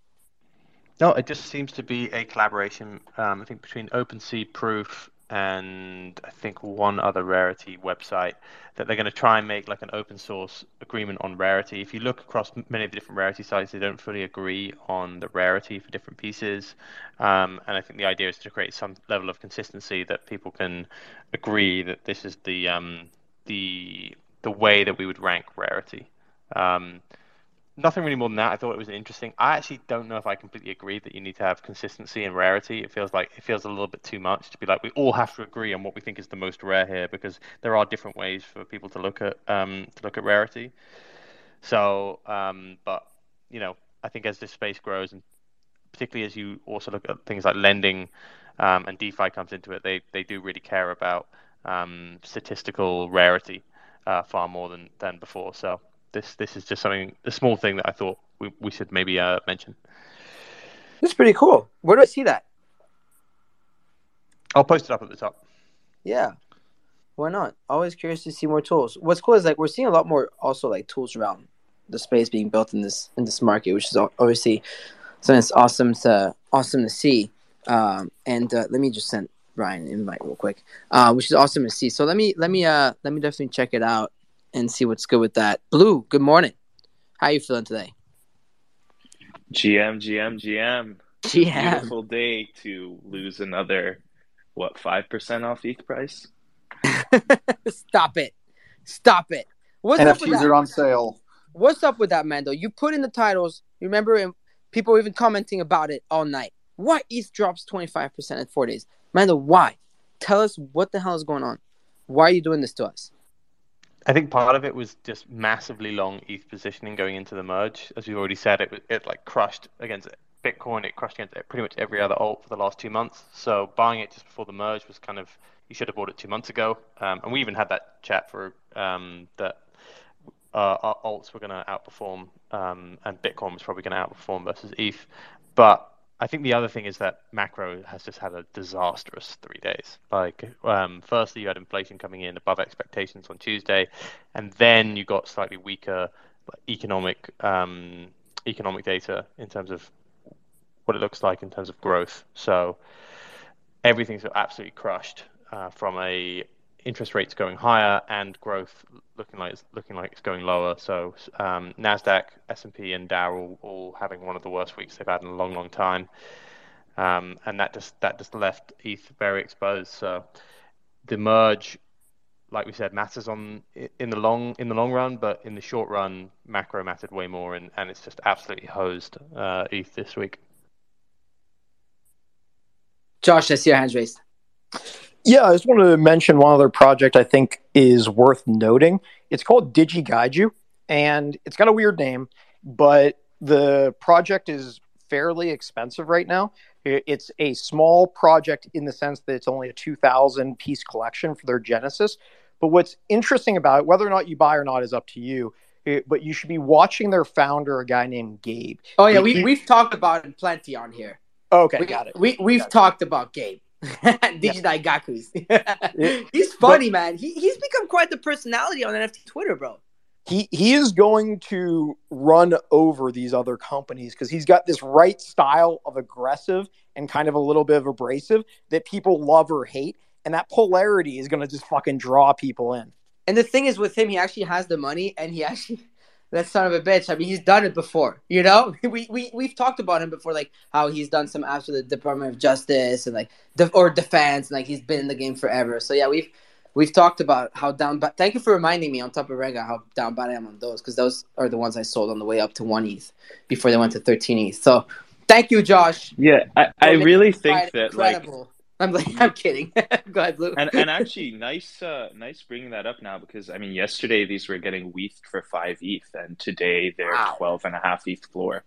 No, it just seems to be a collaboration. Um, I think between OpenSea Proof and I think one other rarity website that they're going to try and make like an open source agreement on rarity. If you look across many of the different rarity sites, they don't fully agree on the rarity for different pieces. Um, and I think the idea is to create some level of consistency that people can agree that this is the um, the the way that we would rank rarity. Um, nothing really more than that. I thought it was interesting. I actually don't know if I completely agree that you need to have consistency and rarity. It feels like it feels a little bit too much to be like we all have to agree on what we think is the most rare here because there are different ways for people to look at um, to look at rarity. So, um, but you know, I think as this space grows, and particularly as you also look at things like lending um, and DeFi comes into it, they they do really care about um, statistical rarity uh, far more than than before. So this this is just something a small thing that I thought we, we should maybe uh, mention. That's pretty cool. Where do I see that? I'll post it up at the top. Yeah. Why not? Always curious to see more tools. What's cool is like we're seeing a lot more also like tools around the space being built in this in this market, which is obviously something that's awesome to awesome to see. Um, and uh, let me just send Rayan an invite real quick, uh, which is awesome to see. So let me let me uh let me definitely check it out and see what's good with that. Blue, good morning. How are you feeling today? GM, GM, GM. GM. Beautiful day to lose another, what, 5% off ETH price? Stop it. Stop it. What's NFTs up with that? are on sale. What's up with that, Mando? You put in the titles. Remember, and people were even commenting about it all night. Why ETH drops 25% in four days? Mando, why? Tell us what the hell is going on. Why are you doing this to us? I think part of it was just massively long ETH positioning going into the merge. As we've already said, it it like crushed against Bitcoin. It crushed against pretty much every other alt for the last two months. So buying it just before the merge was kind of you should have bought it two months ago. Um, and we even had that chat for um, that uh, our alts were going to outperform um, and Bitcoin was probably going to outperform versus ETH. But I think the other thing is that macro has just had a disastrous three days. Like, um, firstly, you had inflation coming in above expectations on Tuesday, and then you got slightly weaker economic um, economic data in terms of what it looks like in terms of growth. So everything's absolutely crushed uh, from a interest rates going higher and growth looking like it's looking like it's going lower. So um, Nasdaq, S and P, and Dow all, all, having one of the worst weeks they've had in a long, long time, um, and that just that just left ETH very exposed. So the merge, like we said, matters on in the long in the long run, but in the short run, macro mattered way more, and, and it's just absolutely hosed uh, ETH this week. Josh, I see your hands raised. Yeah, I just wanted to mention one other project I think is worth noting. It's called DigiDaigaku and it's got a weird name, but the project is fairly expensive right now. It's a small project in the sense that it's only a 2,000 piece collection for their Genesis. But what's interesting about it, whether or not you buy or not is up to you, but you should be watching their founder, a guy named Gabe. Oh, yeah, we, we've talked about it plenty on here. Okay, we, got it. We, we've got talked it. about Gabe. Digidai Gaku's. he's funny, but, man. He, he's become quite the personality on NFT Twitter, bro. He he is going to run over these other companies because he's got this right style of aggressive and kind of a little bit of abrasive that people love or hate, and that polarity is going to just fucking draw people in. And the thing is with him, he actually has the money, and he actually that son of a bitch. I mean, he's done it before. You know, we we we've talked about him before, like how he's done some apps for the Department of Justice and like de- or defense, and like he's been in the game forever. So yeah, we've we've talked about how down. But thank you for reminding me on top of Renga how down bad I am on those because those are the ones I sold on the way up to one ETH before they went to thirteen ETH. So thank you, Josh. Yeah, I, I really think that like incredible. I'm like, I'm kidding. Go ahead, Blue. and and actually nice uh nice bringing that up now because I mean yesterday these were getting weethed for five ETH and today they're Wow. 12 and a half ETH floor.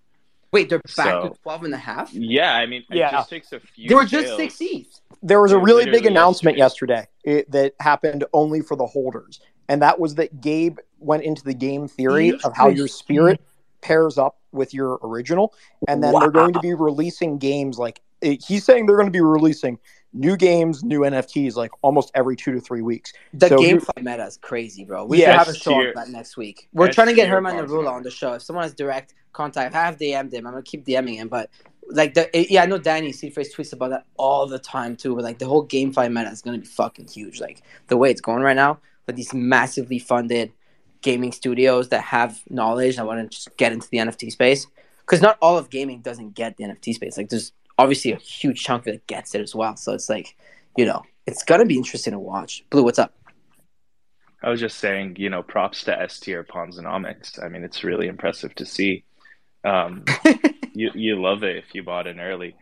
Wait, they're back So- to 12 and a half? Yeah, I mean it Yeah. just takes a few They were just sales. six ETH. There was a They're really big announcement yesterday it, that happened only for the holders, and that was that Gabe went into the game theory of how your spirit pairs up with your original, and then they're going to be releasing games like eh, he's saying they're going to be releasing new games, new NFTs like almost every two to three weeks. The So you- GameFi meta is crazy, bro. We Yeah, should have a show on that next week. We're S trying to get Herman bonds Narula on the show. If someone has direct contact, I have DM'd him. I'm gonna keep DMing him, but like the yeah, I know Danny Seaface tweets about that all the time too. But like the whole GameFi meta is gonna be fucking huge. Like the way it's going right now, with these massively funded gaming studios that have knowledge and want to just get into the NFT space. Because not all of gaming doesn't get the NFT space. Like there's obviously a huge chunk that gets it as well. So it's like, you know, it's gonna be interesting to watch. Blue, what's up? I was just saying, you know, props to S tier Ponzonomics. I mean, it's really impressive to see. Um, you you love it if you bought in early,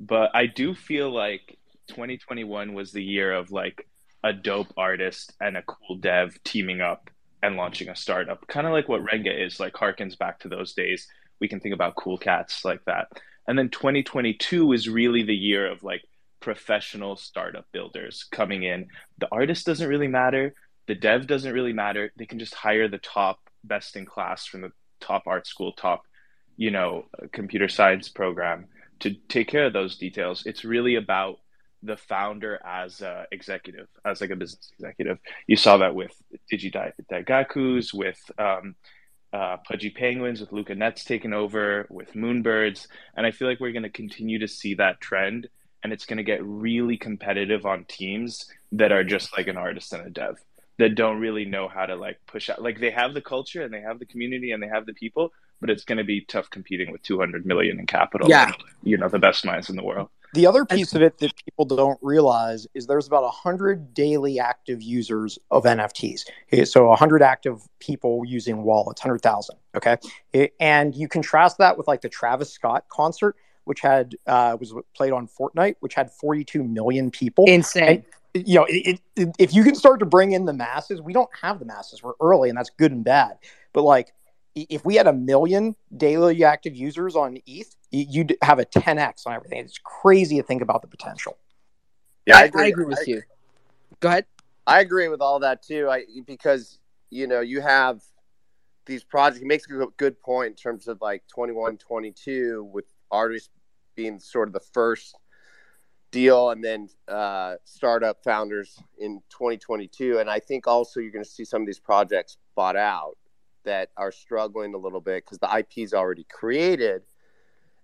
but I do feel like 2021 was the year of like a dope artist and a cool dev teaming up and launching a startup, kind of like what Renga is. Like harkens back to those days. We can think about cool cats like that, and then 2022 is really the year of like professional startup builders coming in. The artist doesn't really matter. The dev doesn't really matter. They can just hire the top best in class from the top art school, top, you know, computer science program to take care of those details. It's really about the founder as a executive, as like a business executive. You saw that with DigiDaigakus, with um, uh, Pudgy Penguins, with Luca Netz taking over, with Moonbirds, and I feel like we're going to continue to see that trend, and it's going to get really competitive on teams that are just like an artist and a dev that don't really know how to like push out. Like they have the culture and they have the community and they have the people, but it's going to be tough competing with 200 million in capital. Yeah. and, you know, the best minds in the world. The other piece of it that people don't realize is there's about 100 daily active users of NFTs. So 100 active people using wallets, 100,000. Okay. And you contrast that with like the Travis Scott concert, which had, uh, was played on Fortnite, which had 42 million people. Insane. And, you know, it, it, if you can start to bring in the masses, we don't have the masses. We're early, and that's good and bad. But like, if we had a million daily active users on ETH, y- you'd have a 10x on everything. It's crazy to think about the potential. Yeah, I, I agree. I agree with you. Go ahead. I agree with all that too. I because you know you have these projects. He makes a good- good point in terms of like 21, 22 with artists being sort of the first deal, and then uh, startup founders in 2022. And I think also you're going to see some of these projects bought out that are struggling a little bit because the IP is already created,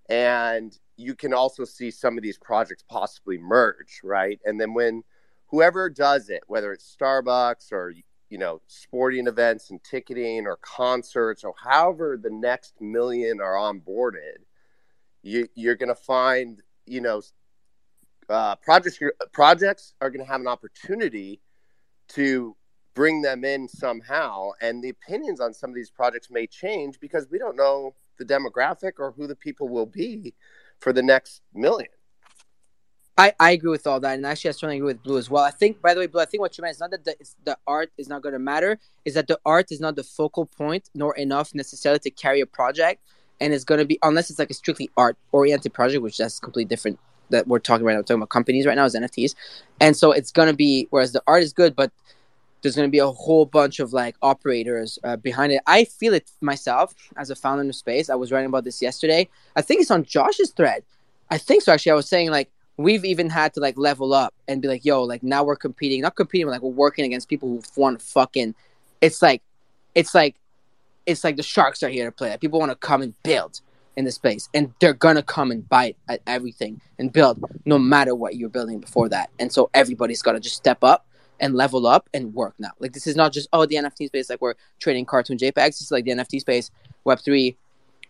and you can also see some of these projects possibly merge, right? And then when whoever does it, whether it's Starbucks or you know sporting events and ticketing or concerts or however the next million are onboarded, you you're going to find you know uh, projects projects are going to have an opportunity to bring them in somehow, and the opinions on some of these projects may change because we don't know the demographic or who the people will be for the next million. I, I agree with all that, and actually, I certainly agree with Blue as well. I think, by the way, Blue, I think what you meant is not that the, the art is not going to matter, is that the art is not the focal point, nor enough necessarily to carry a project, and it's going to be unless it's like a strictly art oriented project, which that's completely different. That we're talking right now, we're talking about companies right now as NFTs, and so it's going to be whereas the art is good, but there's going to be a whole bunch of like operators uh, behind it. I feel it myself as a founder the space. I was writing about this yesterday. I think it's on Josh's thread. I think so. Actually, I was saying like we've even had to like level up and be like, yo, like now we're competing, not competing, but like we're working against people who want fucking. It's like, it's like, it's like the sharks are here to play. Like, people want to come and build in the space, and they're gonna come and bite at everything and build, no matter what you're building before that. And so everybody's got to just step up and level up and work now. Like this is not just oh the NFT space like we're trading cartoon JPEGs. It's like the NFT space, Web three.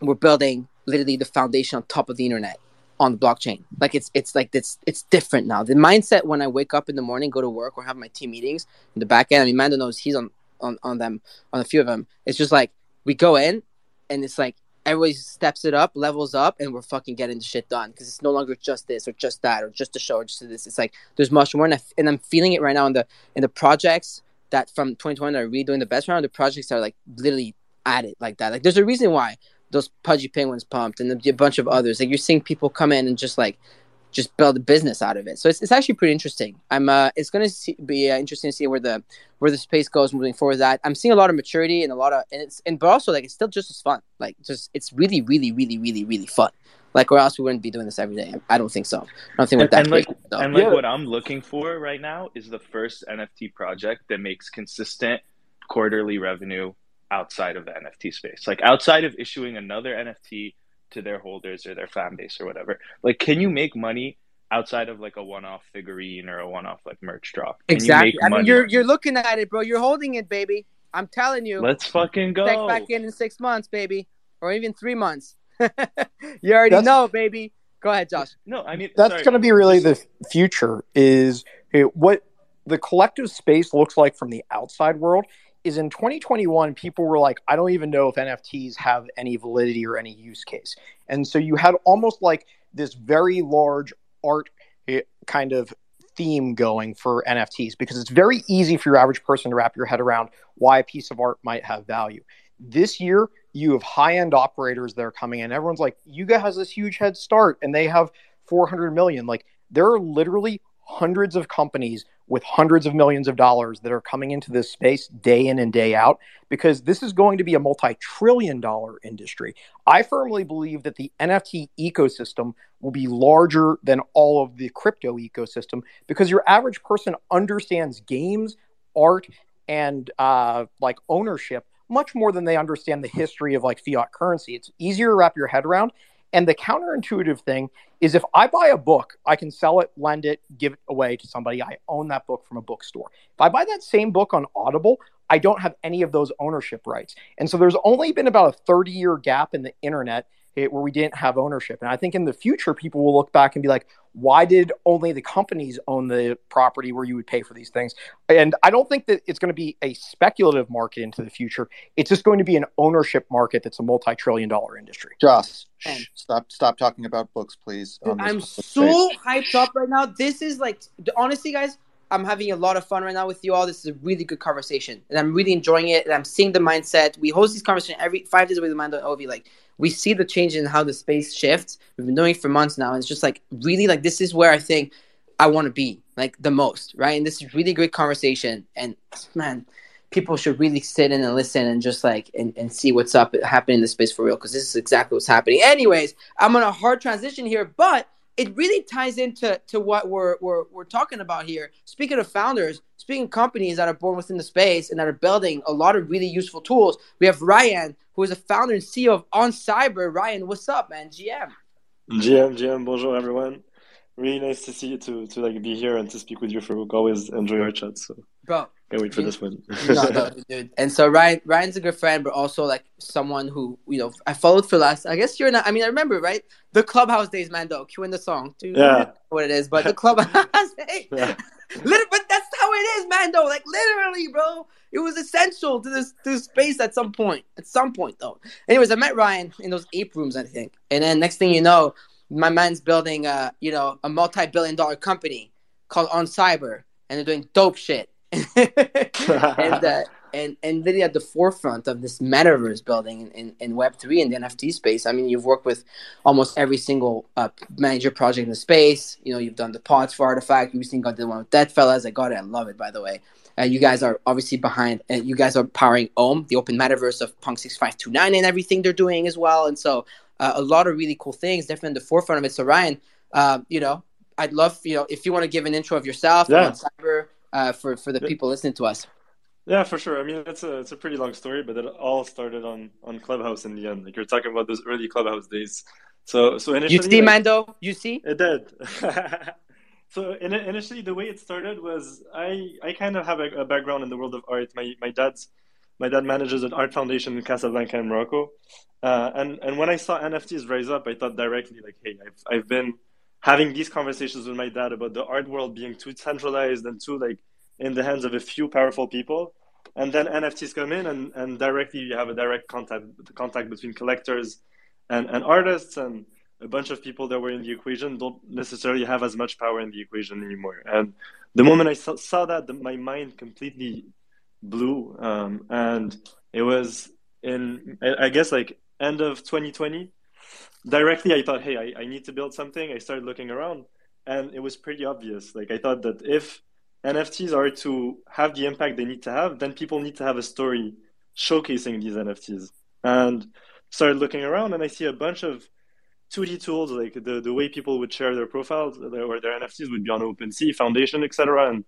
We're building literally the foundation on top of the internet on the blockchain. Like it's it's like it's it's different now. The mindset when I wake up in the morning, go to work, or have my team meetings in the back end. I mean, Mando knows he's on on on them on a few of them. It's just like we go in, and it's like everybody steps it up, levels up, and we're fucking getting the shit done because it's no longer just this or just that or just a show or just this. It's like there's much more, and, I, and I'm feeling it right now in the in the projects that from 2020 that are really doing the best round. The projects are like literally at it like that. Like there's a reason why those pudgy penguins pumped and a bunch of others. Like you're seeing people come in and just like just build a business out of it. So it's, it's actually pretty interesting. I'm uh, it's going to be uh, interesting to see where the where the space goes moving forward. That I'm seeing a lot of maturity and a lot of and it's and but also like it's still just as fun. Like just it's really really really really really fun. Like or else we wouldn't be doing this every day. I don't think so. I don't think we're that and like crazy, though. and like what I'm looking for right now is the first NFT project that makes consistent quarterly revenue outside of the NFT space. Like outside of issuing another NFT to their holders or their fan base or whatever. Like can you make money outside of like a one-off figurine or a one-off like merch drop? Can exactly. You make I mean, money? you're you're looking at it, bro. You're holding it, baby. I'm telling you. Let's fucking go. Check back in in six months, baby, or even three months. you already That's- know, baby. Go ahead, Josh. No, I mean that's going to be really the future is eh, what the collective space looks like from the outside world is in 2021 people were like i don't even know if nfts have any validity or any use case. And so you had almost like this very large art eh, kind of theme going for nfts because it's very easy for your average person to wrap your head around why a piece of art might have value. This year you have high-end operators that are coming in. Everyone's like yuga has this huge head start and they have 400 million. Like there are literally hundreds of companies with hundreds of millions of dollars that are coming into this space day in and day out because this is going to be a multi-trillion dollar industry. I firmly believe that the nft ecosystem will be larger than all of the crypto ecosystem because your average person understands games art and uh, like ownership much more than they understand the history of like fiat currency. It's easier to wrap your head around and the counterintuitive thing is if I buy a book, I can sell it, lend it, give it away to somebody. I own that book from a bookstore. If I buy that same book on Audible, I don't have any of those ownership rights. And so there's only been about a 30 year gap in the internet eh, where we didn't have ownership. And I think in the future, people will look back and be like, why did only the companies own the property where you would pay for these things? And I don't think that it's going to be a speculative market into the future. It's just going to be an ownership market that's a multi trillion dollar industry. Josh, shh, stop stop talking about books, please. on this I'm so space. hyped up right now. This is like honestly, guys. I'm having a lot of fun right now with you all. This is a really good conversation, and I'm really enjoying it. And I'm seeing the mindset. We host these conversations every five days with Mando and Ovi. Like we see the change in how the space shifts. We've been doing it for months now. And it's just like really like this is where I think I want to be like the most, right? And this is really great conversation. And man, people should really sit in and listen and just like and, and see what's up happening in the space for real because this is exactly what's happening. Anyways, I'm on a hard transition here, but it really ties into to what we're, we're we're talking about here. Speaking of founders, speaking of companies that are born within the space and that are building a lot of really useful tools, we have Rayan, who is a founder and CEO of On Cyber. Rayan, what's up, man? GM. GM, GM, bonjour everyone. Really nice to see you to to like be here and to speak with you. For always enjoy our chat. So Bro, can't wait for this one. no, no, dude. And so Rayan, Rayan's a good friend, but also like someone who you know I followed for last. I guess you're not. I mean, I remember right the clubhouse days, Mando. Cueing the song, dude. Yeah. What it is, but the clubhouse. hey, Yeah. Liter- but that's how it is, man. Though, Like literally, bro. It was essential to this to this space at some point. At some point, though. Anyways, I met Rayan in those ape rooms, I think, and then next thing you know, my man's building a you know a multi-billion-dollar company called onCyber, and they're doing dope shit. and uh, and and really at the forefront of this metaverse building in, in, in Web three and the NFT space. I mean, you've worked with almost every single uh, major project in the space. You know, you've done the pods for RTFKT. You recently got the one with Deadfellaz. I got it. I love it. By the way, uh, you guys are obviously behind, and you guys are powering Ohm, the open metaverse of Punk six five two nine, and everything they're doing as well. And so, uh, a lot of really cool things, definitely in the forefront of it. So, Rayan, uh, you know, I'd love you know if you want to give an intro of yourself Yeah. on cyber uh, for for the people listening to us. Yeah, for sure. I mean, it's a it's a pretty long story, but it all started on on Clubhouse in the end. Like you're talking about those early Clubhouse days. So so initially, You see, like, Mando? You see? It did. So in, initially, the way it started was I, I kind of have a, a, background in the world of art. My my dad's my dad manages an art foundation in Casablanca in Morocco, uh, and and when I saw NFTs rise up, I thought directly like, hey, I've I've been having these conversations with my dad about the art world being too centralized and too like in the hands of a few powerful people. And then NFTs come in, and, and directly you have a direct contact contact between collectors and, and artists, and a bunch of people that were in the equation don't necessarily have as much power in the equation anymore. And the moment I saw, saw that, the, my mind completely blew, um, and it was in I guess like end of 2020 directly i thought hey I, I need to build something. I started looking around and it was pretty obvious. Like i thought that if nfts are to have the impact they need to have then people need to have a story showcasing these nfts and started looking around and i see a bunch of 2d tools like the, the way people would share their profiles uh, or their nfts would be on OpenSea foundation etc and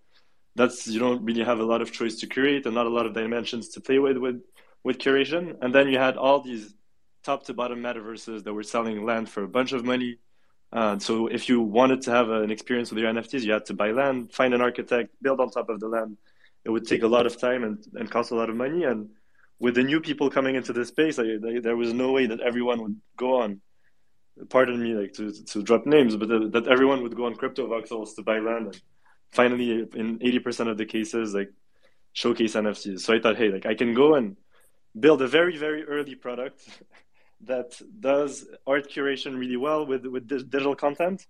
that's you don't really have a lot of choice to curate and not a lot of dimensions to play with with with curation. And then you had all these top to bottom metaverses that were selling land for a bunch of money. Uh, so if you wanted to have an experience with your NFTs, you had to buy land, find an architect, build on top of the land. It would take a lot of time and, and cost a lot of money. And with the new people coming into this space, I, I, there was no way that everyone would go on. Pardon me, like to, to drop names, but the, that everyone would go on Cryptovoxels to buy land. And finally, in eighty percent of the cases, like showcase NFTs. So I thought, hey, like I can go and build a very very early product that does art curation really well with with digital content.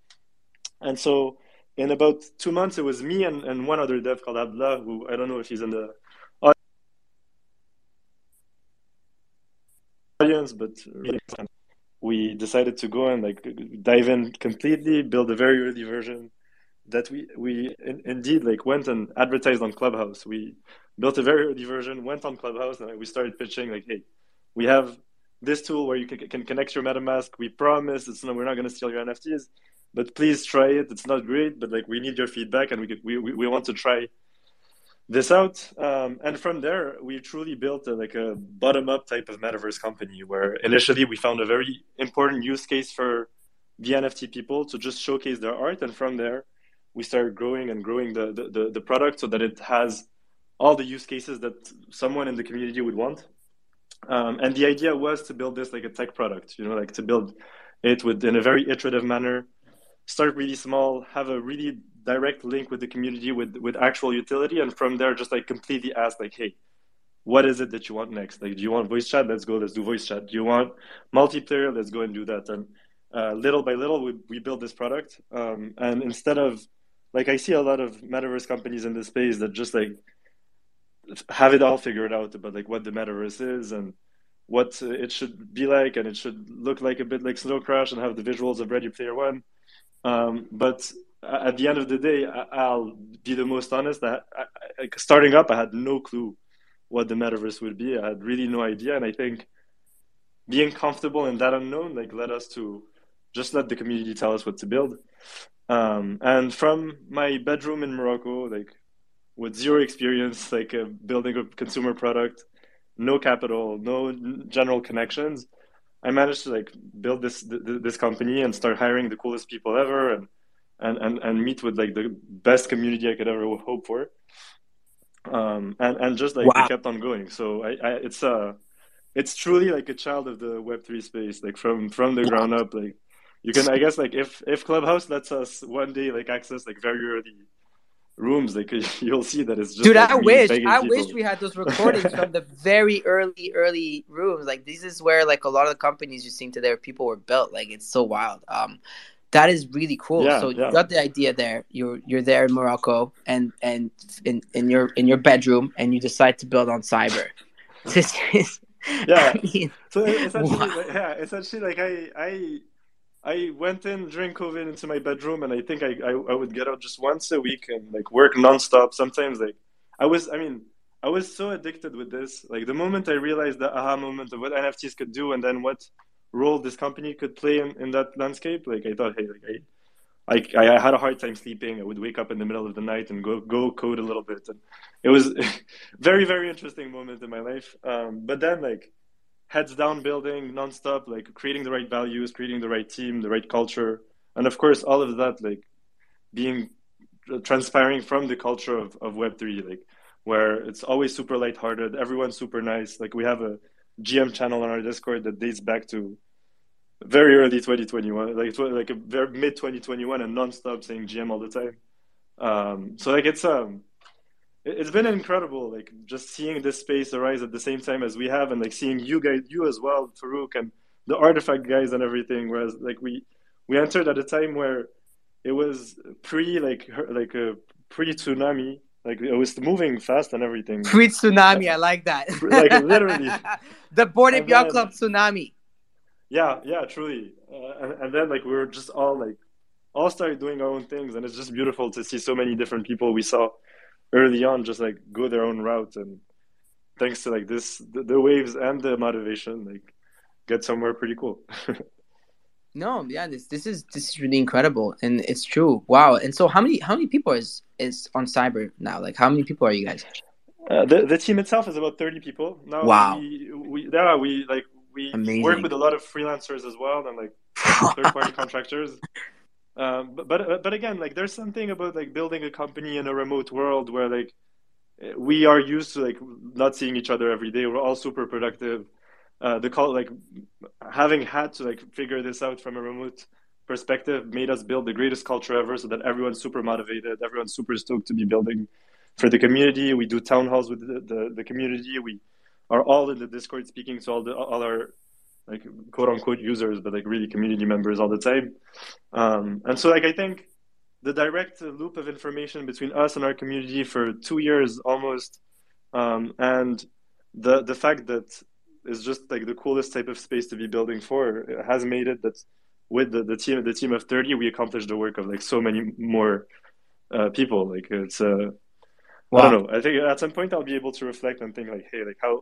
And so in about two months, it was me and, and one other dev called Abla, who I don't know if he's in the audience, but we decided to go and like dive in completely, build a very early version that we we in, indeed like went and advertised on Clubhouse. We built a very early version, went on Clubhouse, and we started pitching like, hey, we have this tool where you can, can connect your MetaMask. We promise it's not, we're not going to steal your NFTs, but please try it. It's not great, but like we need your feedback and we could, we, we, we want to try this out. Um, and from there, we truly built a, like a bottom up type of metaverse company where initially we found a very important use case for the NFT people to just showcase their art. And from there, we started growing and growing the, the, the, the product so that it has all the use cases that someone in the community would want. Um, and the idea was to build this like a tech product, you know, like to build it with in a very iterative manner, start really small, have a really direct link with the community with with actual utility, and from there just like completely ask like, hey, what is it that you want next? Like, do you want voice chat? Let's go. Let's do voice chat. Do you want multiplayer? Let's go and do that. And uh, little by little, we we build this product. Um, and instead of like, I see a lot of metaverse companies in this space that just like have it all figured out about like what the metaverse is and what it should be like, and it should look like a bit like Snow Crash and have the visuals of Ready Player One. Um, but at the end of the day, I, will be the most honest. I, I, starting up, I had no clue what the metaverse would be. I had really no idea, and I think being comfortable in that unknown like led us to just let the community tell us what to build. Um, and from my bedroom in Morocco, like with zero experience, like uh, building a consumer product, no capital, no general connections, I managed to like build this this company and start hiring the coolest people ever and and and, and meet with like the best community I could ever hope for. Um, and and just like wow. kept on going. So I, I it's uh it's truly like a child of the Web three space, like from from the ground up. Like you can, I guess, like if if Clubhouse lets us one day like access like very early rooms like you'll see that it's just dude like i wish i people. wish we had those recordings from the very early early rooms. Like this is where like a lot of the companies you seen today people were built. Like it's so wild. Um that is really cool. Yeah, so yeah. you got the idea there. You're you're there in morocco and and in in your in your bedroom and you decide to build onCyber. This is yeah. I mean, so essentially wow. like, yeah essentially like i i I went in during COVID into my bedroom, and I think I, I, I would get out just once a week and like work nonstop. Sometimes like I was, I mean, I was so addicted with this. Like the moment I realized the aha moment of what NFTs could do, and then what role this company could play in, in that landscape, like I thought, hey, like I, I, I had a hard time sleeping. I would wake up in the middle of the night and go go code a little bit, and it was very very interesting moment in my life. Um, but then like heads down building nonstop, like creating the right values, creating the right team, the right culture, and of course all of that like being transpiring from the culture of, of Web3, like where it's always super lighthearted, everyone's super nice. Like we have a GM channel on our Discord that dates back to very early 2021, like like a very mid 2021, and nonstop saying GM all the time. Um, so like it's um, it's been incredible, like just seeing this space arise at the same time as we have, and like seeing you guys, you as well, Farouk, and the RTFKT guys and everything. Whereas like we we entered at a time where it was pre like like a pre tsunami. Like it was moving fast and everything. Pre tsunami, I like that. like literally, the Bored Ape Yacht Club tsunami. Yeah, yeah, truly. Uh, and, and then like we were just all like all started doing our own things, and it's just beautiful to see so many different people we saw early on just like go their own route. And thanks to like this the, the waves and the motivation like get somewhere pretty cool. No yeah this this is this is really incredible. And it's true. Wow. And so how many how many people is is onCyber now? Like how many people are you guys? Uh, the, the team itself is about 30 people. Now wow. we, we yeah we like we Amazing. work with a lot of freelancers as well and like third party contractors um, but, but but again like there's something about like building a company in a remote world where like we are used to like not seeing each other every day. We're all super productive. Uh, the call like having had to like figure this out from a remote perspective made us build the greatest culture ever so that everyone's super motivated everyone's super stoked to be building for the community. We do town halls with the, the, the community. We are all in the discord speaking to all the all our like quote unquote users but like really community members all the time um, and so like i think the direct loop of information between us and our community for two years almost um, and the the fact that is just like the coolest type of space to be building for. It has made it that with the, the team the team of 30 we accomplished the work of like so many more uh, people like it's uh wow. i don't know i think at some point i'll be able to reflect and think like hey like how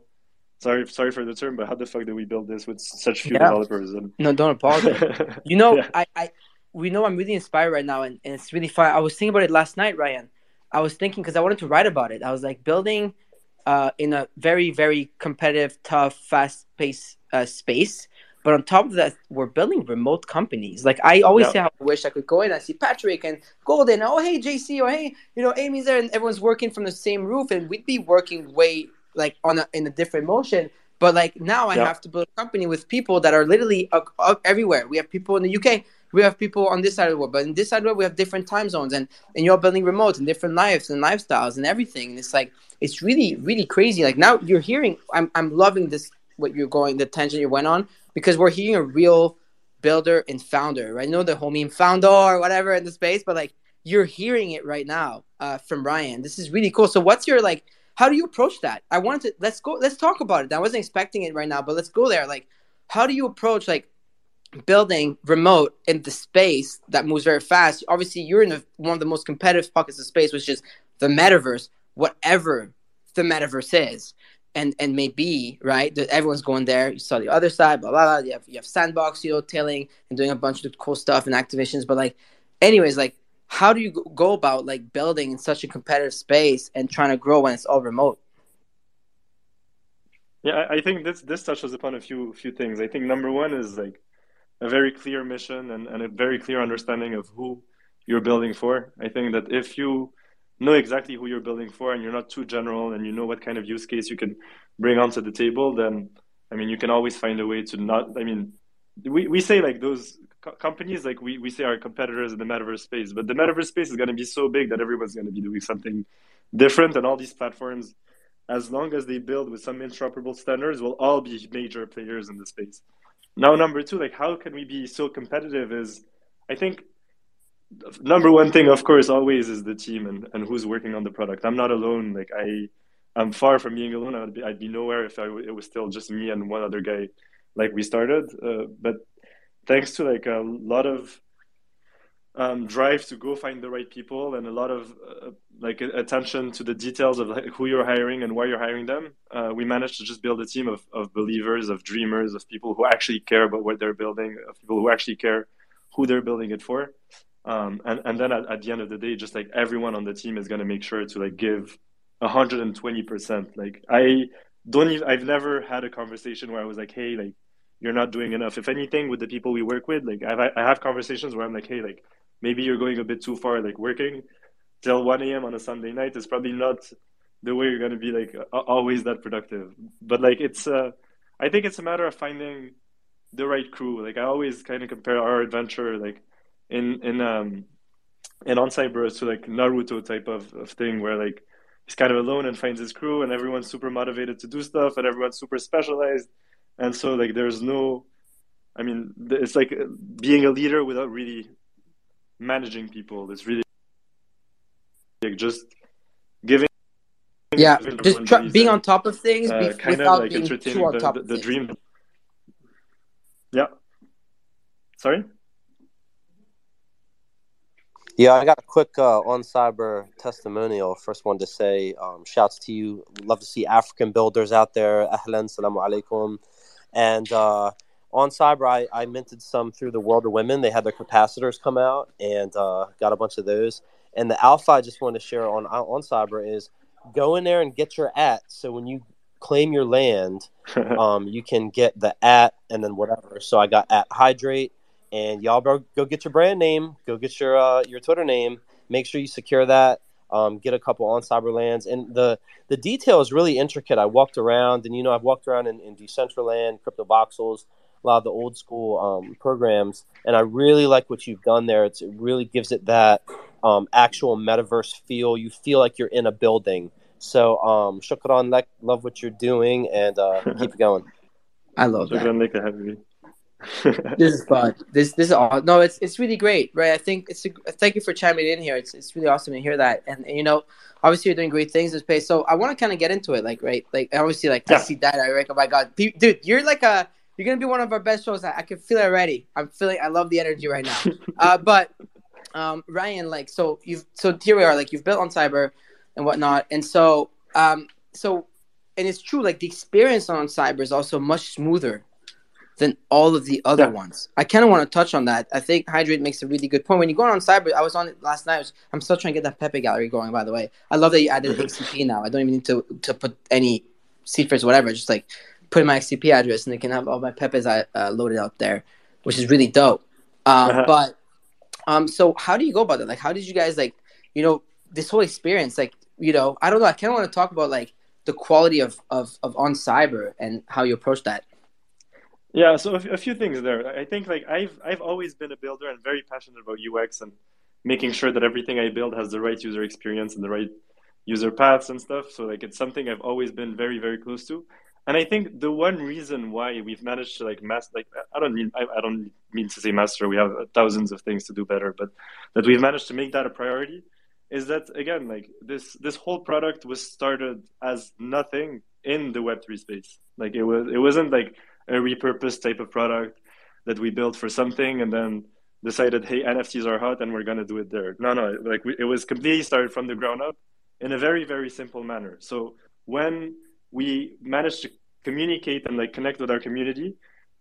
sorry sorry for the term but how the fuck did we build this with such few yeah. developers and no don't apologize you know yeah. i i we know i'm really inspired right now and, and it's really fun i was thinking about it last night Rayan i was thinking because i wanted to write about it i was like building uh, in a very, very competitive, tough, fast-paced uh, space. But on top of that, we're building remote companies. Like I always say, how I wish I could go in and see Patrick and Golden. Oh, hey JC, or hey, you know Amy's there, and everyone's working from the same roof, and we'd be working way like on a, in a different motion. But like now, I have to build a company with people that are literally uh, uh, everywhere. We have people in the UK, we have people on this side of the world, but in this side of the world, we have different time zones, and and you're building remote and different lives and lifestyles and everything. And it's like it's really really crazy. Like now you're hearing, I'm I'm loving this what you're going the tangent you went on because we're hearing a real builder and founder. Right? I know the whole meme founder or whatever in the space, but like you're hearing it right now uh, from Rayan. This is really cool. So what's your like? How do you approach that? I wanted to let's go. Let's talk about it. I wasn't expecting it right now, but let's go there. Like, how do you approach like building remote in the space that moves very fast, obviously you're in a, one of the most competitive pockets of space, which is the metaverse, whatever the metaverse is and and maybe right? That everyone's going there. You saw the other side, blah blah blah. You have you have sandbox, you know, tailing and doing a bunch of cool stuff and activations. But like, anyways, like, how do you go about like building in such a competitive space and trying to grow when it's all remote? Yeah, I think this this touches upon a few few things. I think number one is like a very clear mission and, and a very clear understanding of who you're building for. I think that if you know exactly who you're building for and you're not too general and you know what kind of use case you can bring onto the table, then I mean you can always find a way to not. I mean, we, we say like those co- companies like we, we say are competitors in the metaverse space, but the metaverse space is going to be so big that everyone's going to be doing something different, and all these platforms, as long as they build with some interoperable standards, will all be major players in the space. Now, number two, like how can we be so competitive? Is I think number one thing, of course, always is the team and, and who's working on the product. I'm not alone. Like I, I'm far from being alone. I'd be, I'd be nowhere if I, it was still just me and one other guy, like we started. Uh, but thanks to like a lot of um, drive to go find the right people and a lot of uh, like attention to the details of who you're hiring and why you're hiring them. Uh, we managed to just build a team of, of believers, of dreamers, of people who actually care about what they're building, of people who actually care who they're building it for. Um, and, and then at, at the end of the day, just like everyone on the team is going to make sure to like give 120%. Like I don't even, I've never had a conversation where I was like, Hey, like you're not doing enough. If anything with the people we work with, like I've, I have conversations where I'm like, Hey, like, maybe you're going a bit too far like working till 1 a.m. on a Sunday night is probably not the way you're going to be like always that productive. But like it's, uh, I think it's a matter of finding the right crew. Like I always kind of compare our adventure like in in um in Cyber to like Naruto type of, of thing where like he's kind of alone and finds his crew and everyone's super motivated to do stuff and everyone's super specialized and so like there's no I mean it's like being a leader without really managing people. It's really like just giving yeah just try, being on top of things uh, kind without of like being entertaining too on the, top the, of the things. dream yeah sorry Yeah, I got a quick uh, onCyber testimonial. First one to say, um, shouts to you. Love to see African builders out there. Ahlan, salamu alaikum. And uh, onCyber, I, I minted some through the World of Women. They had their capacitors come out and uh, got a bunch of those. And the alpha I just wanted to share on onCyber is go in there and get your at. So when you claim your land, um, you can get the at and then whatever. So I got at hydrate, and y'all bro, go get your brand name, go get your uh, your Twitter name. Make sure you secure that. Um, get a couple on Cyberlands. and the the detail is really intricate. I walked around, and you know I've walked around in, in Decentraland, Cryptovoxels, a lot of the old school um, programs, and I really like what you've done there. It's, it really gives it that um, actual metaverse feel. You feel like you're in a building. So, um, shukran, like, love what you're doing, and uh, keep it going. I love that. Shukran laka habibi. this is fun. This this is all. No, it's it's really great, right? I think it's. A, thank you for chiming in here. It's it's really awesome to hear that. And, and you know, obviously you're doing great things in space. So I want to kind of get into it, like right, like obviously, like I Yeah. see that. I like, oh my god, dude, you're like a. You're gonna be one of our best shows. I, I can feel it already. I'm feeling. I love the energy right now. uh, but um, Rayan, like, so you've so here we are. Like, you've built onCyber and whatnot, and so um, so, and it's true. Like, the experience onCyber is also much smoother than all of the other ones. I kind of want to touch on that. I think Hydrate makes a really good point. When you go onCyber, I was on it last night. I I'm still trying to get that Pepe gallery going. By the way, I love that you added XCP now. I don't even need to to put any seed phrase, whatever. Just like put in my XCP address, and they can have all my Pepes uh, uh, loaded up there, which is really dope. Um, Uh-huh. But um, so how do you go about that? Like, how did you guys like, you know, this whole experience? Like, you know, I don't know. I kind of want to talk about like the quality of of of onCyber and how you approach that. Yeah, so a, few things there. I think like I've I've always been a builder and very passionate about UX and making sure that everything I build has the right user experience and the right user paths and stuff. So like it's something I've always been very very close to. And I think the one reason why we've managed to like master like I don't mean I, I don't mean to say master. We have thousands of things to do better, but that we've managed to make that a priority is that again like this this whole product was started as nothing in the Web3 space. Like it was it wasn't like a repurposed type of product that we built for something and then decided, hey, NFTs are hot and we're gonna do it there. No, no, like we, it was completely started from the ground up in a very very simple manner. So when we managed to communicate and like connect with our community,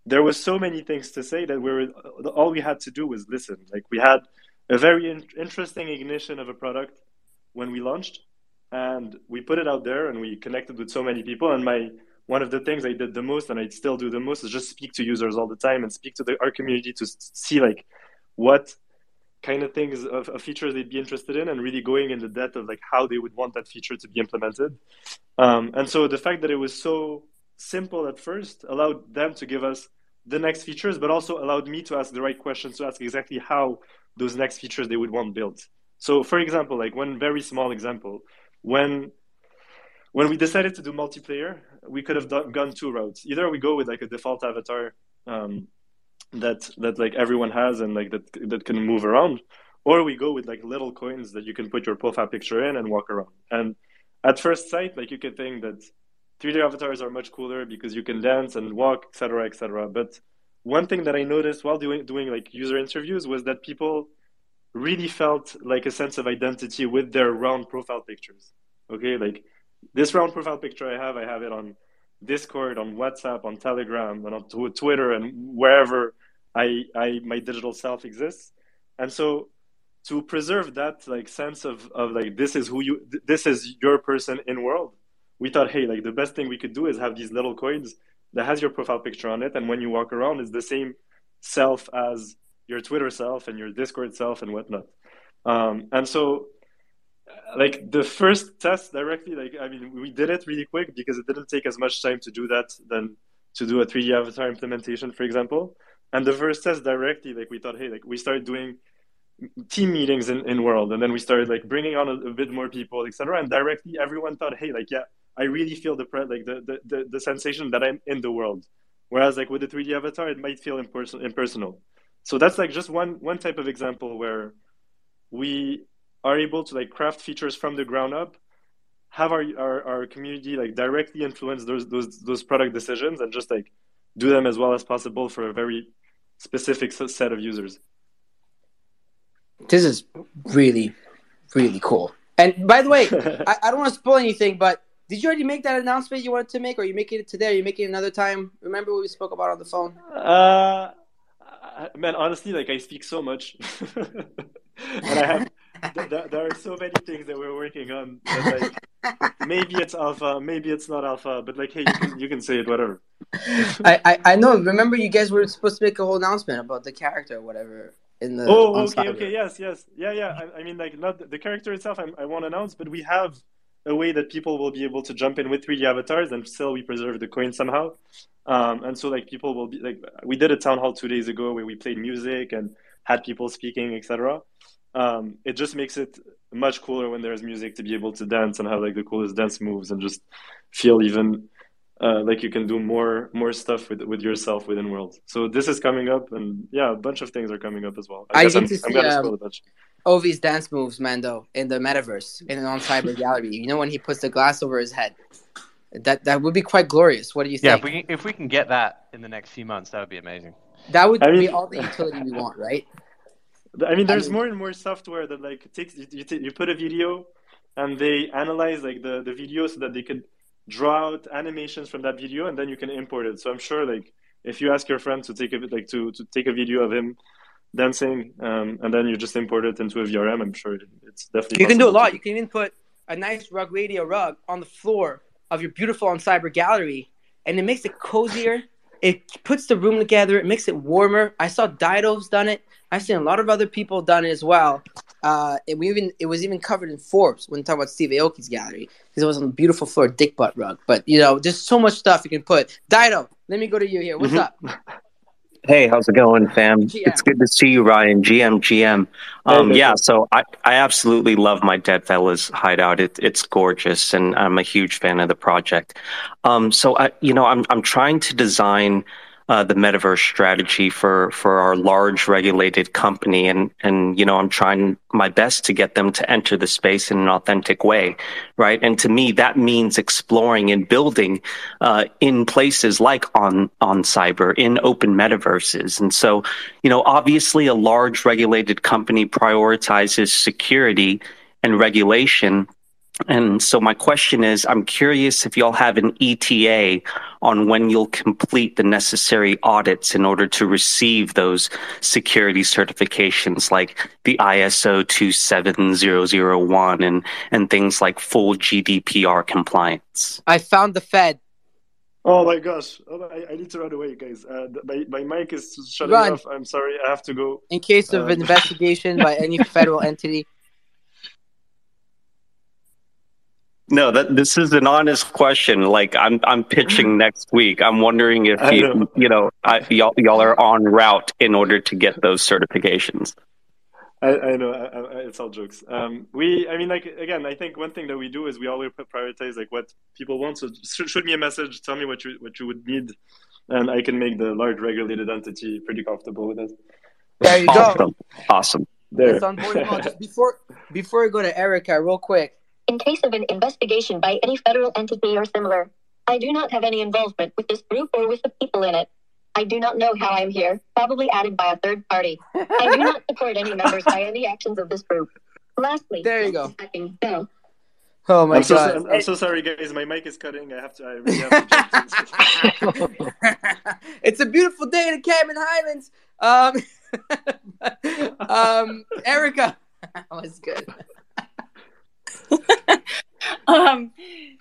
there was so many things to say that we were all we had to do was listen. Like we had a very in- interesting ignition of a product when we launched, and we put it out there and we connected with so many people. And my one of the things I did the most, and I still do the most, is just speak to users all the time and speak to the, our community to see like what kind of things of, of features they'd be interested in, and really going in the depth of like how they would want that feature to be implemented. Um, and so the fact that it was so simple at first allowed them to give us the next features, but also allowed me to ask the right questions to ask exactly how those next features they would want built. So, for example, like one very small example, when when we decided to do multiplayer, we could have done, gone two routes. Either we go with like a default avatar um, that that like everyone has and like that that can move around, or we go with like little coins that you can put your profile picture in and walk around. And at first sight, like you could think that 3D avatars are much cooler because you can dance and walk, etc., etc. But one thing that I noticed while doing doing like user interviews was that people really felt like a sense of identity with their round profile pictures. Okay, like this round profile picture I have, I have it on Discord, on WhatsApp, on Telegram, and on tw- Twitter, and wherever I, I my digital self exists. And so, to preserve that like sense of of like this is who you, this is your person in world. We thought, hey, like the best thing we could do is have these little coins that has your profile picture on it, and when you walk around, it's the same self as your Twitter self and your Discord self and whatnot. Um, and so like the first test directly, like I mean, we did it really quick because it didn't take as much time to do that than to do a 3D avatar implementation, for example. And the first test directly, like we thought, hey, like we started doing team meetings in, in world. And then we started like bringing on a, a bit more people etc and directly everyone thought hey like yeah i really feel the pre- like the, the, the, the sensation that i'm in the world. Whereas like with the 3d avatar it might feel imperson- impersonal. So that's like just one one type of example where we are able to like craft features from the ground up have our, our, our community like directly influence those those those product decisions and just like do them as well as possible for a very specific set of users this is really, really cool. And by the way, I, I, don't want to spoil anything, but did you already make that announcement you wanted to make, or are you making it today? Are you making it another time? Remember what we spoke about on the phone? Uh, man, honestly, like I speak so much, and I have. There, there, are so many things that we're working on. That, like, maybe it's alpha, maybe it's not alpha, but like, hey, you can, you can say it, whatever. I, I, I know. Remember, you guys were supposed to make a whole announcement about the character or whatever in the. Oh, okay, okay, yes, yes, yeah, yeah. I, I mean, like, not the character itself. I, I won't announce, but we have a way that people will be able to jump in with 3D avatars, and still we preserve the coin somehow. Um, and so, like, people will be like, we did a town hall two days ago where we played music and had people speaking, etc. Um, it just makes it much cooler when there's music to be able to dance and have like the coolest dance moves and just feel even uh, like you can do more more stuff with with yourself within World. So this is coming up, and yeah, a bunch of things are coming up as well. I, I guess get I'm, to see I'm gonna um, spoil a bunch. Ovi's dance moves, Mando, in the metaverse, in an onCyber gallery. You know when he puts the glass over his head. That that would be quite glorious. What do you Yeah, think? if we can, if we can get that in the next few months, that would be amazing. That would I be all the utility we want, right? I mean, there's mean- more and more software that like takes you, you, t- you put a video, and they analyze like the the video so that they could draw out animations from that video, and then you can import it. So I'm sure like if you ask your friend to take a bit like to to take a video of him dancing, um, and then you just import it into a VRM, I'm sure it's definitely You can do a possible to lot. You can even put a nice rug radio rug on the floor of your beautiful onCyber gallery, and it makes it cozier. It puts the room together. It makes it warmer. I saw Dido's done it. I've seen a lot of other people done it as well. Uh, and we even it was even covered in Forbes when talking about Steve Aoki's gallery because it was on a beautiful floor dick butt rug. But you know, there's so much stuff you can put. Dido, let me go to you here. What's Mhm. up? Hey, how's it going, fam? GM. It's good to see you, Rayan. GM, GM. Um, yeah, so I, I absolutely love my Deadfellaz hideout. It, it's gorgeous, and I'm a huge fan of the project. Um, so I, you know, I'm I'm trying to design the metaverse strategy for for our large regulated company, and and you know, I'm trying my best to get them to enter the space in an authentic way, right? And to me, that means exploring and building uh, in places like on onCyber in open metaverses. And so, you know, obviously, a large regulated company prioritizes security and regulation. And so, my question is I'm curious if y'all have an ETA on when you'll complete the necessary audits in order to receive those security certifications like the ISO 27001 and, and things like full GDPR compliance. I found the Fed. Oh my gosh! Oh, I, I need to run away, guys. Uh, my my mic is shutting Run. off. I'm sorry. I have to go. In case of Um, investigation by any federal entity. No, that this is an honest question. Like I'm, I'm pitching next week. I'm wondering if I you, know. you know, I, y'all, y'all are on route in order to get those certifications. I, I know. I, I, it's all jokes. Um, we, I mean, like again, I think one thing that we do is we always prioritize like what people want. So sh- shoot me a message. Tell me what you what you would need, and I can make the large regulated entity pretty comfortable with it. There you go. Awesome, awesome. There. It's on board. Just before before we go to Erica, real quick. In case of an investigation by any federal entity or similar, I do not have any involvement with this group or with the people in it. I do not know how I'm here, probably added by a third party. I do not support any members by any actions of this group. Lastly, There you go. second, go. Oh my I'm so, god. I'm, I'm so sorry, guys. My mic is cutting. I have to. I really have to jump it's a beautiful day in the Cayman Highlands. Um, um, Erica, that was good. um,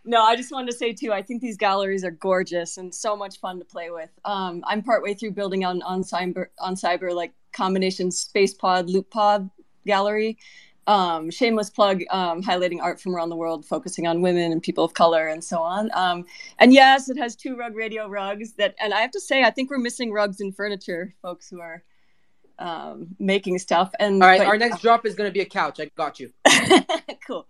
no, I just wanted to say too. I think these galleries are gorgeous and so much fun to play with. Um, I'm partway through building on onCyber on cyber like combination space pod loop pod gallery, um, shameless plug, um, highlighting art from around the world, focusing on women and people of color and so on. Um, and yes, it has two Rug Radio rugs that, and I have to say, I think we're missing rugs and furniture, folks who are um, making stuff. And All right, but- our next drop is going to be a couch. I got you. cool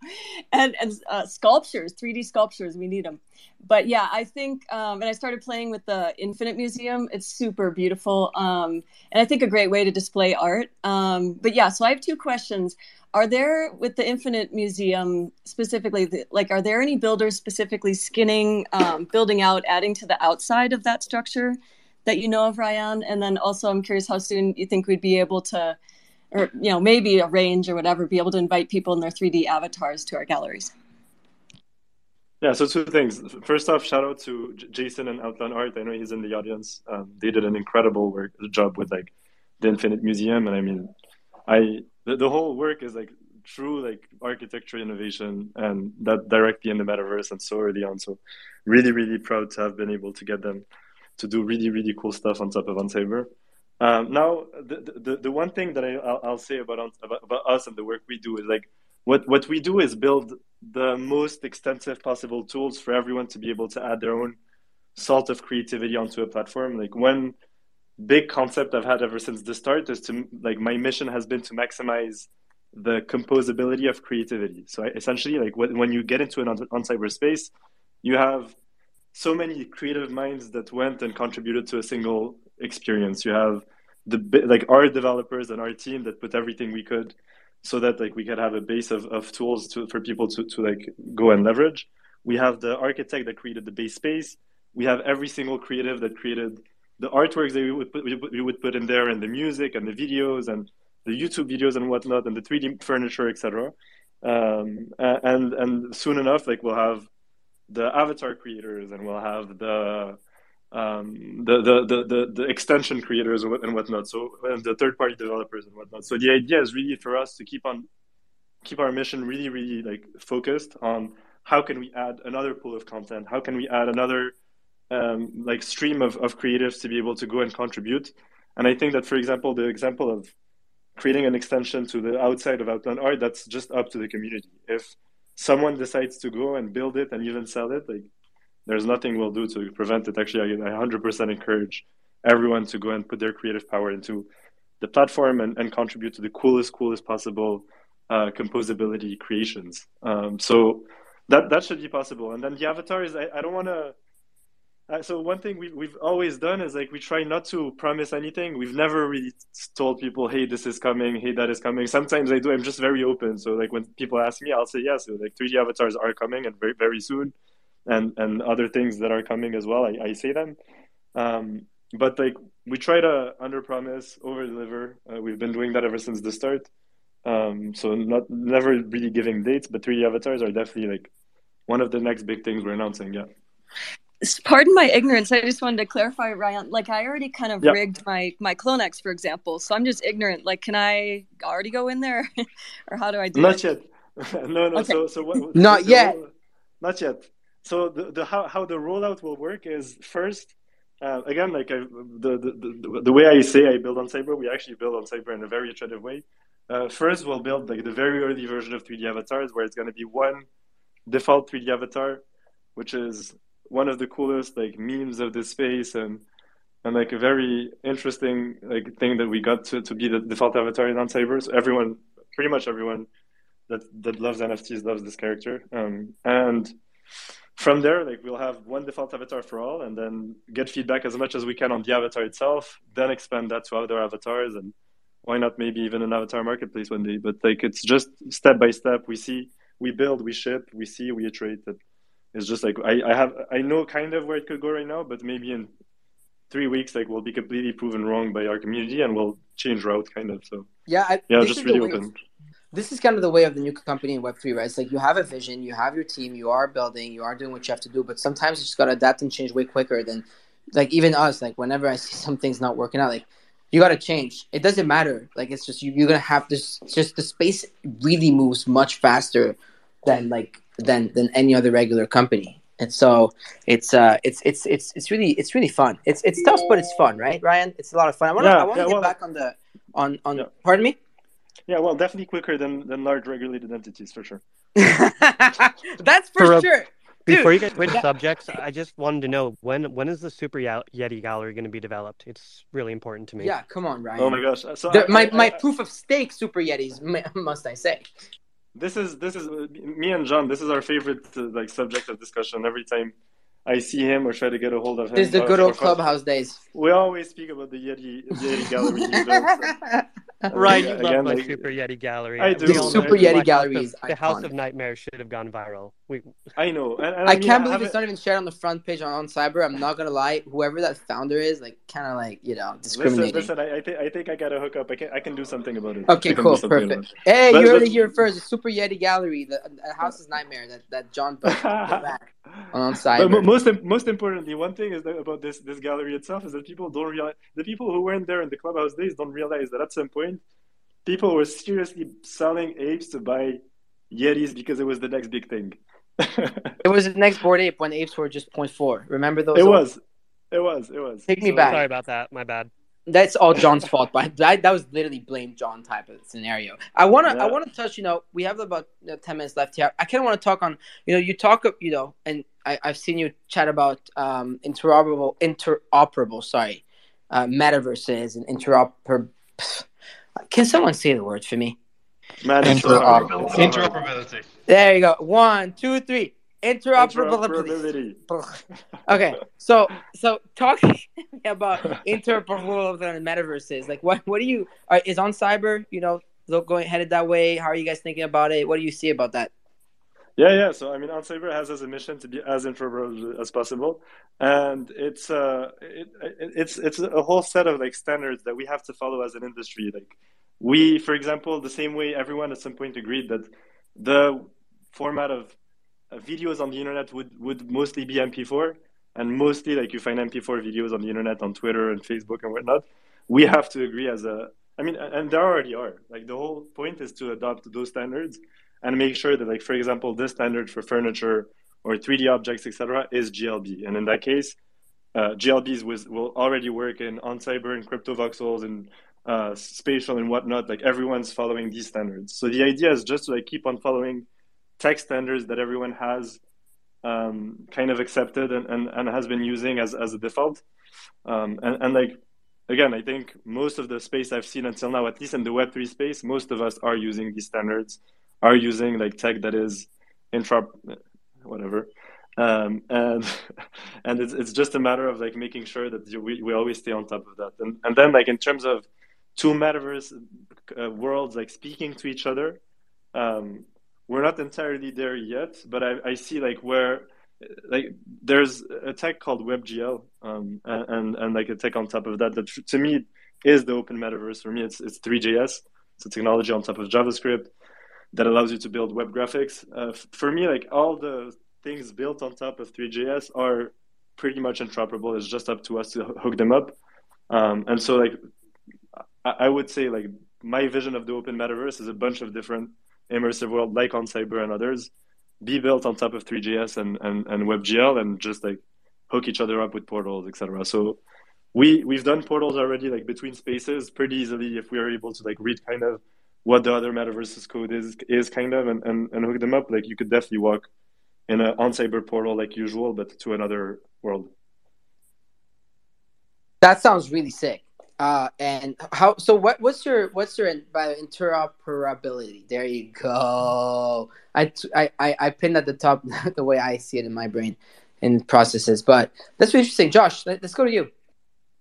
and and uh, sculptures 3d sculptures we need them but yeah i think um, and i started playing with the infinite museum it's super beautiful um, and i think a great way to display art um, but yeah so i have two questions are there with the infinite museum specifically the, like are there any builders specifically skinning um, building out adding to the outside of that structure that you know of rayan and then also i'm curious how soon you think we'd be able to or you know maybe arrange or whatever be able to invite people in their 3d avatars to our galleries Yeah, so two things. First off, shout out to Jason and Outland Art. I know he's in the audience. Um, they did an incredible work job with like the Infinite Museum, and I mean, I the, the whole work is like true like architecture innovation, and that directly in the metaverse and so early on. So, really, really proud to have been able to get them to do really, really cool stuff on top of onCyber. Um, now, the, the the one thing that I I'll, say about, about about us and the work we do is like what what we do is build the most extensive possible tools for everyone to be able to add their own salt of creativity onto a platform. Like one big concept I've had ever since the start is to like my mission has been to maximize the composability of creativity. So essentially, like when, you get into an onCyber space, you have so many creative minds that went and contributed to a single experience. You have the like our developers and our team that put everything we could so that like we could have a base of, of tools to, for people to, to like go and leverage. We have the architect that created the base space. We have every single creative that created the artworks that we would put, we would, put in there and the music and the videos and the YouTube videos and whatnot and the 3D furniture, etc. Um, and and soon enough, like we'll have the avatar creators and we'll have the um, the, the, the, the, extension creators and and whatnot. So and the third party developers and whatnot. So the idea is really for us to keep on keep our mission really, really like focused on how can we add another pool of content? How can we add another um, like stream of, of creatives to be able to go and contribute? And I think that, for example, the example of creating an extension to the outside of Outland Art, that's just up to the community. If someone decides to go and build it and even sell it, like there's nothing we'll do to prevent it. Actually, I, I 100% encourage everyone to go and put their creative power into the platform and, and contribute to the coolest, coolest possible uh, composability creations. Um, so that that should be possible. And then the avatars, I, I don't want to. Uh, so one thing we, we've always done is like we try not to promise anything. We've never really told people, "Hey, this is coming. Hey, that is coming." Sometimes I do. I'm just very open. So like when people ask me, I'll say yes. So like 3D avatars are coming and very very soon, and and other things that are coming as well. I, I say them. Um, but like we try to under promise, over deliver. Uh, we've been doing that ever since the start. Um, so not never really giving dates, but 3D avatars are definitely like one of the next big things we're announcing. Yeah. Pardon my ignorance i just wanted to clarify rayan like i already kind of Yeah. rigged my my clonex for example so i'm just ignorant like can i already go in there or how do i do Not it yet. no, no. Okay. So, so what, Not the yet. roll- not yet. So the, the how, how the rollout will work is first, uh, again, like I, the, the, the the way I say I build onCyber, we actually build onCyber in a very iterative way. Uh, first, we'll build like the very early version of 3D avatars, where it's going to be one default 3D avatar, which is one of the coolest like memes of this space and and like a very interesting like thing that we got to, to be the default avatar in onCyber. Everyone, pretty much everyone that that loves NFTs loves this character. Um, and from there, like we'll have one default avatar for all, and then get feedback as much as we can on the avatar itself. Then expand that to other avatars, and why not maybe even an avatar marketplace one day? But like it's just step by step. We see, we build, we ship, we see, we iterate. That it's just like I, I have I know kind of where it could go right now, but maybe in three weeks, like we'll be completely proven wrong by our community, and we'll change route, kind of. So Yeah, I, yeah, this just is really open. This is kind of the way of the new company in Web three, right? It's like you have a vision, you have your team, you are building, you are doing what you have to do, but sometimes you just gotta adapt and change way quicker than, like even us. Like whenever I see something's not working out, like you gotta change. It doesn't matter. Like it's just you, you're gonna have this. Just the space really moves much faster than like than than any other regular company. And so it's uh it's it's it's it's really it's really fun. It's it's tough, but it's fun, right, Rayan? It's a lot of fun. I want to Yeah, I want to yeah, get well- back on the on on. Pardon me. Yeah, well, definitely quicker than than large regulated entities for sure. That's for, For a- sure. Before you get switch that- subjects, I just wanted to know when when is the Super Yeti gallery going to be developed? It's really important to me. Yeah, come on, Rayan. Oh my gosh! So The- I- my I- my I- proof of stake super yetis, must I say? This is this is me and John. This is our favorite uh, like subject of discussion. Every time I see him or try to get a hold of him, This is the uh, good old clubhouse days. We always speak about the Yeti Yeti gallery. he built. Rayan, you again, love my like- Super Yeti gallery. I do. The Super Yeti House gallery of- is The House of Nightmares should have gone viral. We, I know, and, and I, I, mean, can't believe haven't- it's not even shared on the front page on, on Cyber. I'm not gonna lie, whoever that founder is, like, kind of like you know, Listen, discriminating. listen. I, I think I think I got to hook up. I can I can do something about it. Okay, I can do cool, perfect. Hey, But- you heard but- it here first. The Super Yeti Gallery, the, the House's Nightmare that, that John built back on, on But Cyber. mo- most most importantly, one thing is that about this this gallery itself is that people don't realize the people who weren't there in the clubhouse days don't realize that at some point people were seriously selling apes to buy yetis because it was the next big thing. It was the next Bored Ape when apes were just 0.4. Remember those? It old- was, it was, it was. Take me So- back. sorry about that. My bad. That's all John's fault. But that, that was literally blame John type of scenario. I wanna I wanna touch. You know, we have about you know, ten minutes left here. I kind of want to talk on. You know, you talk. You know, and I, I've seen you chat about um, interoperable interoperable. Sorry, uh, metaverses and interoper. Can someone say the word for me? Man, Interoperability. Interoperability. There you go. One, two, three. Interoperability. okay, so so talking about interoperability and metaverses, like what what do you are, is onCyber? You know, going headed that way. How are you guys thinking about it? What do you see about that? Yeah, yeah. So I mean, OnCyber has as a mission to be as interoperable as possible, and it's uh, it, it, it's it's a whole set of like standards that we have to follow as an industry. Like we, for example, the same way everyone at some point agreed that the format of videos on the internet would would mostly be MP4, and mostly like you find MP4 videos on the internet on Twitter and Facebook and whatnot. We have to agree as a. I mean, and there already are. Like the whole point is to adopt those standards and make sure that, like, for example, this standard for furniture or 3D objects, etc., is GLB. And in that case, uh, GLBs was, will already work in onCyber and Cryptovoxels and uh, spatial and whatnot. Like everyone's following these standards. So the idea is just to like keep on following tech standards that everyone has um, kind of accepted and, and, and has been using as, as a default. Um, and, and like again, I think most of the space I've seen until now, at least in the Web3 space, most of us are using these standards, are using like tech that is intra, whatever. Um, and and it's, it's just a matter of like making sure that you- we, we always stay on top of that. And, and then like in terms of two metaverse uh, worlds like speaking to each other, um, we're not entirely there yet, but I, I see like where like there's a tech called WebGL, um, and, and and like a tech on top of that that to me is the open metaverse. For me, it's it's Three.js. It's a technology on top of JavaScript that allows you to build web graphics. Uh, for me, like all the things built on top of Three.js are pretty much interoperable. It's just up to us to hook them up. Um, and so, like, I, I would say, like, my vision of the open metaverse is a bunch of different immersive world, like onCyber and others, be built on top of Three.js and, and, and WebGL and just like hook each other up with portals, etc. So we we've done portals already like between spaces pretty easily if we are able to like read kind of what the other metaverses code is is kind of and, and, and hook them up. Like you could definitely walk in an onCyber portal like usual, but to another world. That sounds really sick. Uh, and how? So what? What's your what's your by interoperability? There you go. I I I, pinned at the top the way I see it in my brain and processes. But that's really interesting, Josh. Let, us go to you.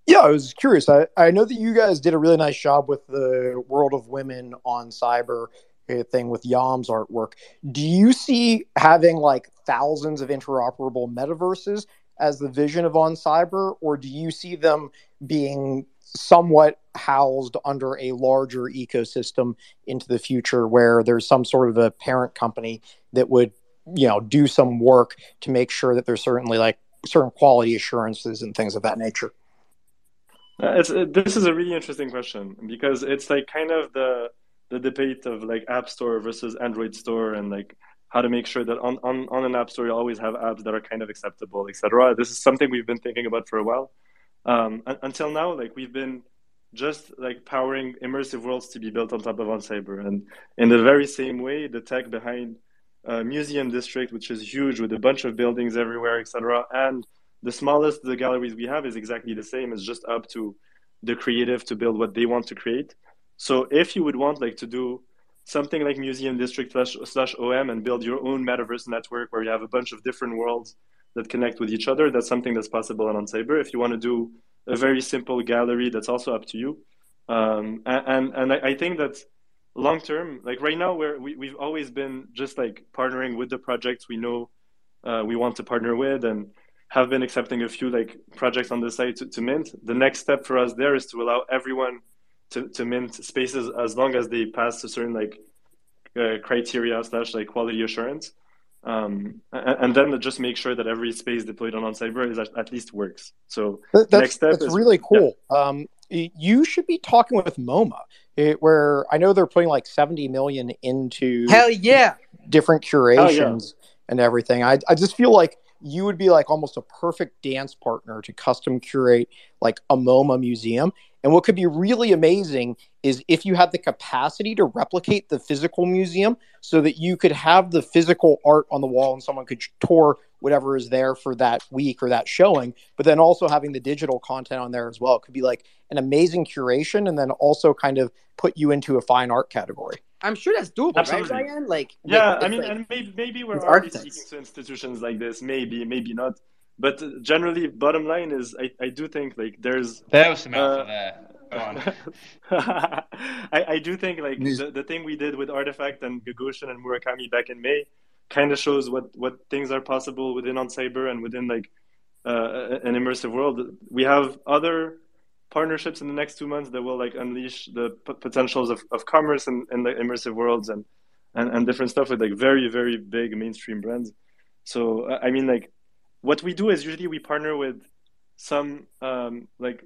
Yeah, I was curious. I, I know that you guys did a really nice job with the World of Women onCyber uh, thing with Yam's artwork. Do you see having like thousands of interoperable metaverses as the vision of onCyber, or do you see them being somewhat housed under a larger ecosystem into the future where there's some sort of a parent company that would you know do some work to make sure that there's certainly like certain quality assurances and things of that nature Uh, it's uh, this is a really interesting question because it's like kind of the the debate of like App Store versus Android Store and like how to make sure that on, on, on an app store you always have apps that are kind of acceptable, etc. This is something we've been thinking about for a while. Um, un- until now, like we've been just like powering immersive worlds to be built on top of OnCyber. And in the very same way, the tech behind uh, Museum District, which is huge with a bunch of buildings everywhere, etc., and the smallest the galleries we have is exactly the same. It's just up to the creative to build what they want to create. So if you would want like to do something like Museum District slash, slash OM and build your own metaverse network where you have a bunch of different worlds that connect with each other, that's something that's possible on OnCyber. If you want to do a very simple gallery, that's also up to you. Um, and and I, I think that long term, like right now, where we, we've always been just like partnering with the projects we know uh, we want to partner with and have been accepting a few like projects on the site to, to mint. The next step for us there is to allow everyone to, to mint spaces as long as they pass a certain like uh, criteria slash like quality assurance. Um, and, and, then just make sure that every space deployed on OnCyber is at, at least works. So that's, next step that's is really cool. Yeah. Um, you should be talking with MoMA, it, where I know they're putting like seventy million into hell yeah different curations yeah. and everything. I I just feel like you would be like almost a perfect dance partner to custom curate like a MoMA museum. And what could be really amazing is if you had the capacity to replicate the physical museum so that you could have the physical art on the wall and someone could tour whatever is there for that week or that showing, but then also having the digital content on there as well. It could be like an amazing curation and then also kind of put you into a fine art category. I'm sure that's doable, Absolutely. right, Rayan? Like, yeah, I mean, like, and maybe, maybe we're already architects. speaking to institutions like this, maybe, maybe not. But generally, bottom line is, I, I do think like there's there was some uh, there. I, I do think like the, the thing we did with RTFKT and Gagosian and Murakami back in May kind of shows what what things are possible within OnCyber and within like uh, an immersive world. We have other partnerships in the next two months that will like unleash the p- potentials of, of commerce and, and the immersive worlds and, and and different stuff with like very very big mainstream brands. So I mean like what we do is usually we partner with some um, like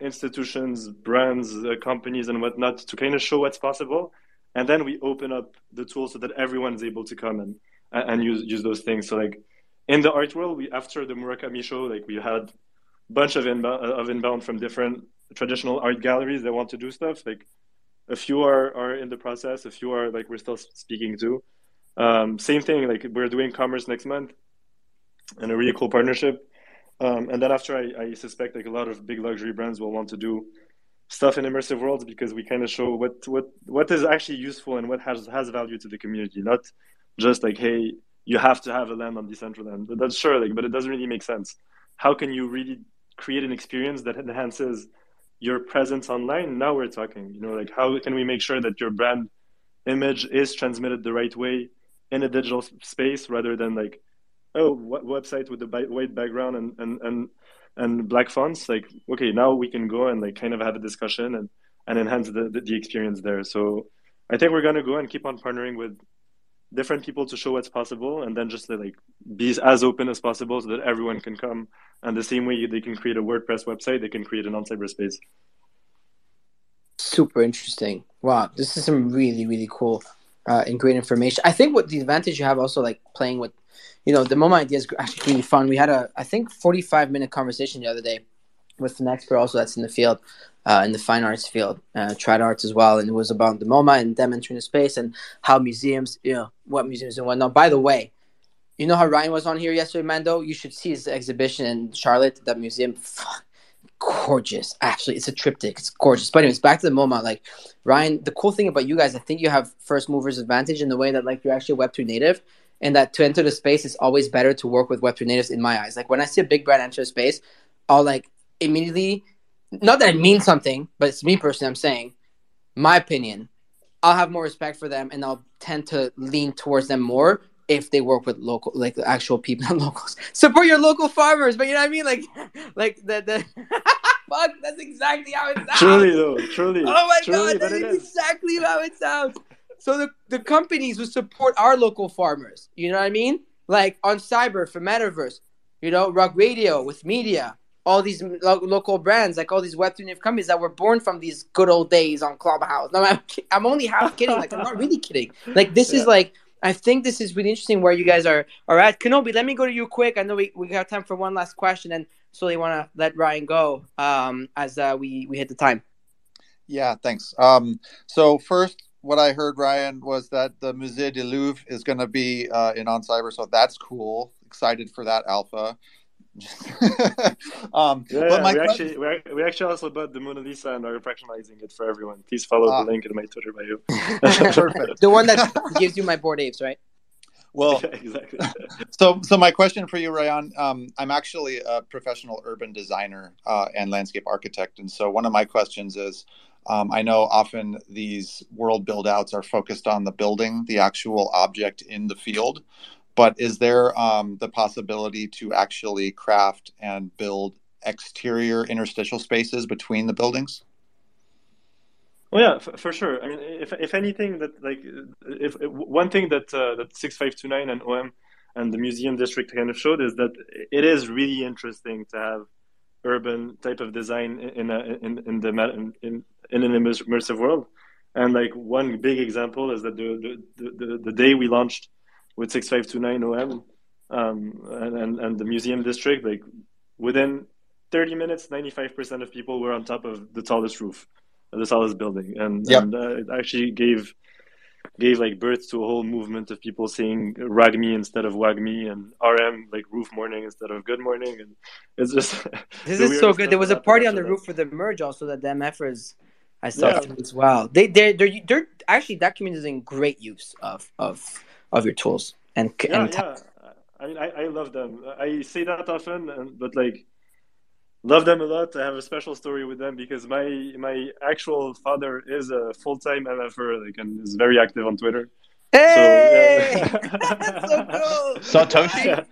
institutions, brands, uh, companies, and whatnot to kind of show what's possible, and then we open up the tool so that everyone is able to come and and use use those things. So like in the art world, we after the Murakami show, like we had a bunch of inbound of inbound from different traditional art galleries that want to do stuff. Like a few are are in the process, a few are like we're still speaking to. Um, same thing, like we're doing commerce next month, and a really cool partnership. Um, and then after, I, I suspect like a lot of big luxury brands will want to do stuff in immersive worlds because we kind of show what what what is actually useful and what has has value to the community, not just like hey you have to have a land on Decentraland. But that's sure, like, but it doesn't really make sense. How can you really create an experience that enhances your presence online? Now we're talking. You know, like how can we make sure that your brand image is transmitted the right way in a digital space rather than like oh what website with the white background and and and and black fonts like okay now we can go and like kind of have a discussion and and enhance the, the, the experience there so i think we're going to go and keep on partnering with different people to show what's possible and then just like be as open as possible so that everyone can come. And the same way they can create a wordpress website they can create an onCyber space super interesting. Wow this is some really really cool uh, and great information. I think what the advantage you have also like playing with you know, the MoMA idea is actually really fun. We had a, I think, 45 minute conversation the other day with an expert also that's in the field, uh, in the fine arts field, uh, trad arts as well. And it was about the MoMA and them entering the space and how museums, you know, what museums and whatnot. By the way, you know how Ryan was on here yesterday, Mando? You should see his exhibition in Charlotte, that museum. gorgeous. Actually, it's a triptych. It's gorgeous. But anyways, back to the MoMA. Like Rayan, the cool thing about you guys, I think you have first movers advantage in the way that like you're actually Web3 native and that to enter the space is always better to work with Web3 natives in my eyes. Like when I see a big brand enter a space, I'll like immediately, not that it means something, but it's me personally, I'm saying, my opinion, I'll have more respect for them and I'll tend to lean towards them more if they work with local, like the actual people, locals. Support your local farmers, but you know what I mean? Like, like the, the, fuck, that's exactly how it sounds. Truly though, truly. Oh my truly, god, that is, is exactly how it sounds. So the, the companies would support our local farmers. You know what I mean? Like onCyber for Metaverse, you know, Rug Radio with media, all these lo- local brands, like all these Web3 native companies that were born from these good old days on Clubhouse. No, I'm, I'm only half kidding. Like, I'm not really kidding. Like, this yeah. is like, I think this is really interesting where you guys are, are at. Kenobi, let me go to you quick. I know we, we got time for one last question and so slowly want to let Rayan go um, as uh, we, we hit the time. Yeah, thanks. Um, so first, what I heard, Rayan, was that the Musée du Louvre is going to be uh, in onCyber, so that's cool. Excited for that alpha. um, Yeah, but my we que- actually we, we actually also bought the Mona Lisa and are fractionalizing it for everyone. Please follow Ah. the link in my Twitter bio. Perfect. The one that gives you my Bored Apes, right? Well, Yeah, exactly. so so my question for you, Rayan, um, I'm actually a professional urban designer uh, and landscape architect, and so one of my questions is, um, I know often these world build outs are focused on the building, the actual object in the field, but is there um, the possibility to actually craft and build exterior interstitial spaces between the buildings? Well, yeah, for, for sure. I mean, if if anything, that like if, if one thing that uh, that six five two nine and OM and the museum district kind of showed is that it is really interesting to have urban type of design in a, in in the in, in an immersive immersive world. And like one big example is that the the, the, the day we launched with six five two nine OM um, and, and and the museum district, like within 30 minutes, 95% of people were on top of the tallest roof, of the tallest building, and, Yep. and uh, it actually gave gave like birth to a whole movement of people saying "rag me" instead of "wag me" and RM like "roof morning" instead of "good morning," and it's just This is so good. There was a party on the after roof for the merge also that the MFers I saw Yeah. as well. They they they're they're actually that community is in great use of of of your tools and. Yeah, and yeah. I mean, I, I love them. I say that often, but like love them a lot. I have a special story with them because my my actual father is a full time MFer, like, and is very active on Twitter. Hey! So, yeah. so cool. Sartoshi? Yeah.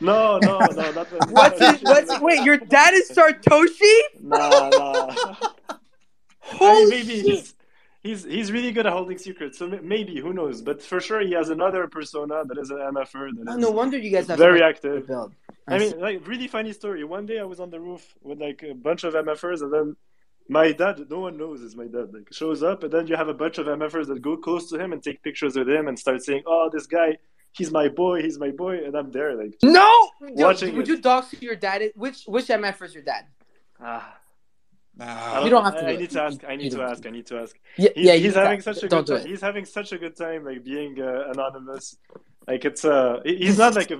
No, no, no, not the, What's his, what's wait? Your dad is Sartoshi? Nah, nah. I Holy mean, maybe shit. He's, he's he's really good at holding secrets. So maybe who knows? But for sure, he has another persona that is an MFer that Oh, is no wonder you guys have very so much to active. build. I mean, like really funny story. One day I was on the roof with like a bunch of MFers, and then my dad, no one knows is my dad, like shows up, and then you have a bunch of MFers that go close to him and take pictures with him and start saying, "Oh, this guy, he's my boy, he's my boy," and I'm there like no. watching would it. you dox your dad? Which which MFer is your dad? Ah. Ah. You don't have to I do need it. to ask. I need to ask. I need to ask. Yeah, He's, yeah, you he's can. having such a Don't good do time. it. He's having such a good time, like being uh, anonymous. Like it's uh, he's not like a,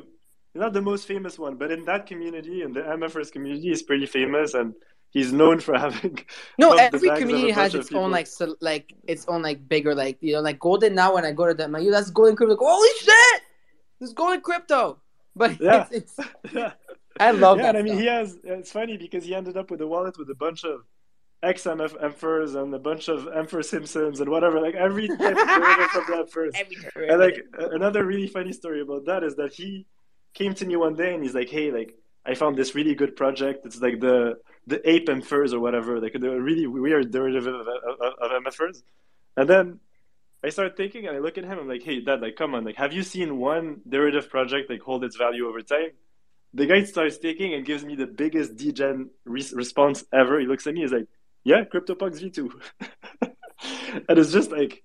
he's not the most famous one, but in that community, in the MFRS community, he's pretty famous, and he's known for having. No, every bags of a community has its own like so, like its own like bigger like you know like golden. Now when I go to them, like, that's golden crypto. Like, Holy shit, this golden crypto. But Yeah. it's, it's yeah. I love yeah, that. and I mean, stuff. he has. It's funny because he ended up with a wallet with a bunch of ex MF MFers and a bunch of MFer Simpsons and whatever, like every type of derivative from the MFers. Every And like another really funny story about that is that he came to me one day and he's like, "Hey, like I found this really good project. It's like the the ape MFers or whatever, like the really weird derivative of, of, of MFers." And then I start thinking, and I look at him. I'm like, "Hey, Dad, like, come on, like, have you seen one derivative project like hold its value over time?" The guy starts taking and gives me the biggest degen re- response ever. He looks at me, he's like, "Yeah, CryptoPunks V2," and it's just like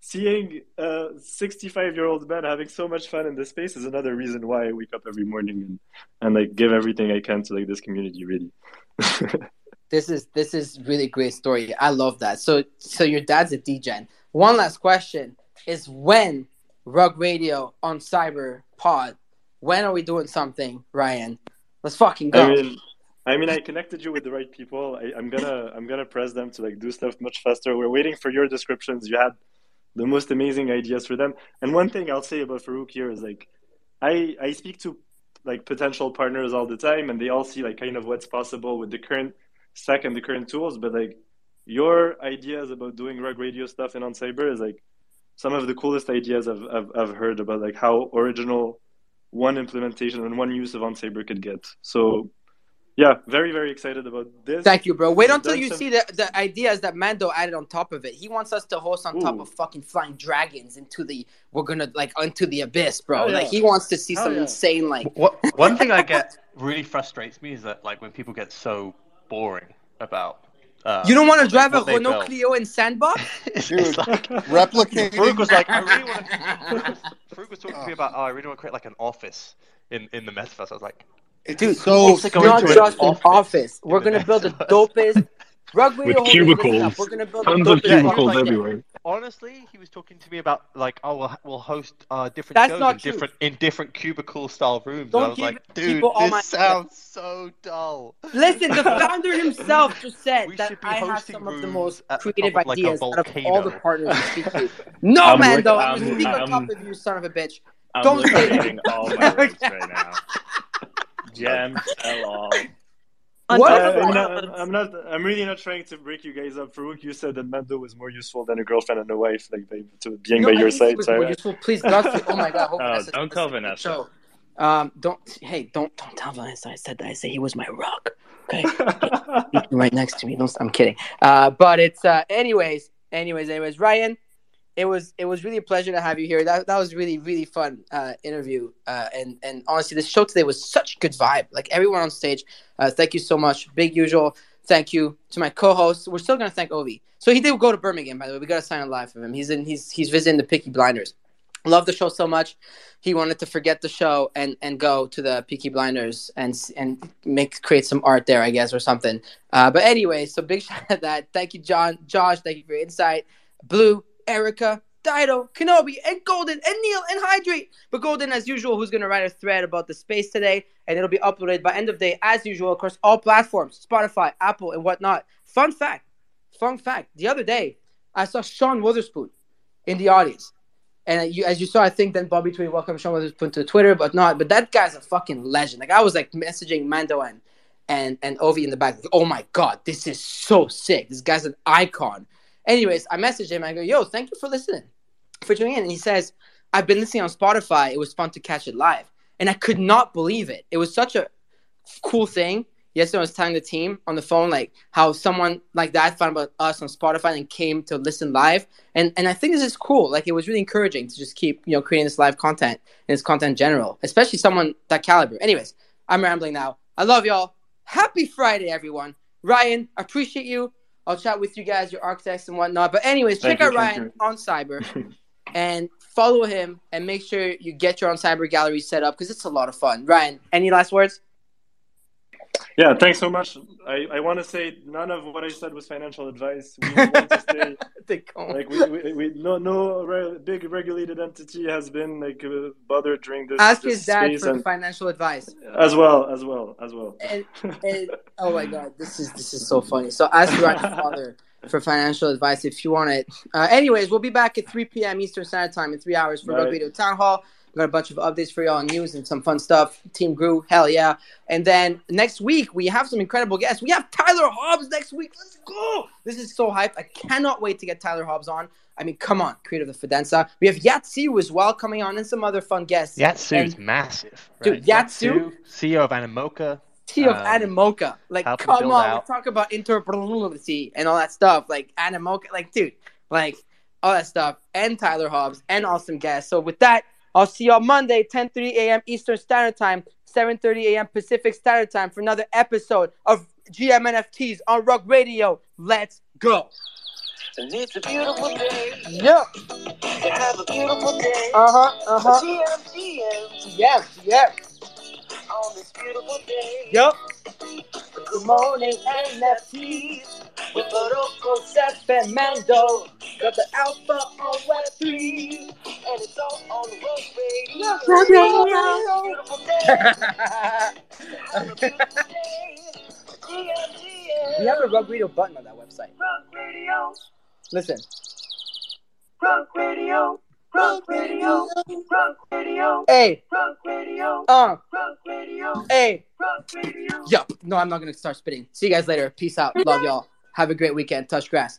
seeing a 65 year old man having so much fun in this space is another reason why I wake up every morning and, and like give everything I can to like this community. Really, this is this is really great story. I love that. So so your dad's a DGen. One last question is when Rug Radio on Cyber Pod. When are we doing something, Rayan? Let's fucking go. I mean, I mean, I connected you with the right people. I, I'm gonna I'm gonna press them to like do stuff much faster. We're waiting for your descriptions. You had the most amazing ideas for them. And one thing I'll say about Farokh here is like, I I speak to like potential partners all the time, and they all see like kind of what's possible with the current stack and the current tools. But like your ideas about doing rug radio stuff in onCyber is like some of the coolest ideas I've I've, I've heard about like how original one implementation and one use of onCyber could get. So yeah, very very excited about this. Thank you, bro. Wait We've until done you some- see the, the ideas that Mando added on top of it. He wants us to host on top of fucking flying dragons into the we're gonna like into the abyss, bro. Hell yeah. Like he wants to see Hell some yeah. insane like What one thing I get really frustrates me is that like when people get so boring about. Uh, You don't want to drive a what Renault build. Clio in sandbox? Dude, replicating. Farokh was like, I really want to. Farokh was, Farokh was talking to me about, oh, I really want to create like an office in in the metaverse. I was like, It's Dude, so wants to go not into an just an office office. We're gonna build the dopest Rug With Radio holders, listen cubicles. up. We're gonna build a Tons of dope as fuck cubicles project. everywhere. Honestly, he was talking to me about like, oh, we'll, we'll host uh, different That's shows not in true. different in different cubicle style rooms. Don't and I was like, dude, people all this my- sounds so dull. Listen, the founder himself just said that I have some of the most creative top of, like, ideas out of all the partners we speak to. No, I'm man, look- though. I'm, I'm- gonna on top of you, son of a bitch. I'm Don't say liquidating that. all my words right now. Jam, tell all. What? I'm, not, I'm not. I'm really not trying to break you guys up. Farokh, you said that Mando was more useful than a girlfriend and a wife, like by, to being No, by I your didn't say it side. was So more I- useful. Please, God, oh my God, Oh, don't tell listens to the Vanessa. show. Um, don't. Hey, don't don't tell Vanessa. I said that. I said he was my rock. Okay, right next to me. Don't, I'm kidding. Uh, but it's uh, anyways, anyways, anyways. Rayan, it was it was really a pleasure to have you here. That that was really really fun uh, interview. Uh, and and honestly, the show today was such good vibe. Like everyone on stage. Uh, thank you so much. Big usual. Thank you to my co-host. We're still gonna thank Ovi. So he did go to Birmingham, by the way. We got to sign a live for him. He's in. He's he's visiting the Peaky Blinders. Love the show so much. He wanted to forget the show and and go to the Peaky Blinders and and make create some art there, I guess, or something. Uh, but anyway, so big shout out to that. Thank you, John, Josh. Thank you for your insight. Blue, Erica, Dido, Kenobi, and Golden, and Neil, and Hydrate. But Golden, as usual, who's going to write a thread about the space today, and it'll be uploaded by end of day, as usual, across all platforms, Spotify, Apple, and whatnot. Fun fact, fun fact. The other day, I saw Sean Wotherspoon in the audience. And you, as you saw, I think then Bobby Tweet welcome Sean Wotherspoon to Twitter, but not. But that guy's a fucking legend. Like I was like messaging Mando and and and Ovi in the back. Like, oh my god, this is so sick. This guy's an icon. Anyways, I messaged him. I go, yo, thank you for listening, for tuning in. And he says, I've been listening on Spotify. It was fun to catch it live, and I could not believe it. It was such a cool thing. Yesterday, I was telling the team on the phone like how someone like that found about us on Spotify and came to listen live, and and I think this is cool. Like it was really encouraging to just keep you know creating this live content and this content general, especially someone that caliber. Anyways, I'm rambling now. I love y'all. Happy Friday, everyone. Rayan, appreciate you. I'll chat with you guys, your architects and whatnot. But anyways, Thank check you, out Rayan you. onCyber and follow him and make sure you get your onCyber gallery set up because it's a lot of fun. Rayan, any last words? Yeah, thanks so much. I, I want to say none of what I said was financial advice. We want to stay like we, we, we no no re- big regulated entity has been like uh, bothered during this. Ask this his dad for financial advice. as well as well as well. And, and oh my god, this is this is so funny. So ask your father for financial advice if you want it. Uh, anyways, we'll be back at 3 p.m. Eastern Standard Time in three hours for Right. Town Hall. We got a bunch of updates for y'all, on news and some fun stuff. Team grew, hell yeah! And then next week we have some incredible guests. We have Tyler Hobbs next week. Let's go! This is so hype. I cannot wait to get Tyler Hobbs on. I mean, come on, creator of the Fidenza. We have Yat Siu as well coming on, and some other fun guests. Yat Siu's And- massive. Dude, right? Yat Siu- CEO of Animoca. T of um, Animoca. Like, come on, out. we talk about interoperability and all that stuff. Like Animoca, like, dude, like all that stuff. And Tyler Hobbs and awesome guests. So with that, I'll see y'all Monday, 10:30 a.m. Eastern Standard Time, 7:30 a.m. Pacific Standard Time for another episode of GMNFTs on Rug Radio. Let's go. And it's a beautiful day. Yep. To have a beautiful day. Uh huh. Uh huh. GM, GM. Yep. Yep. On this beautiful day. Yep. Good morning, NFTs. With Barocco, Seth, and Mando. Got the Alpha on Web 3. And it's all on Rug Radio. Rug Radio. Beautiful day. Have a beautiful day. GM, GM. We have a Rug Radio button on that website. Rug Radio. Listen. Rug Radio. Rug Radio. Rug Radio. Hey. Rug Radio. Uh. Rug Radio. Hey. Rug Radio. Yup. No, I'm not gonna start spitting. See you guys later. Peace out. Love y'all. Have a great weekend. Touch grass.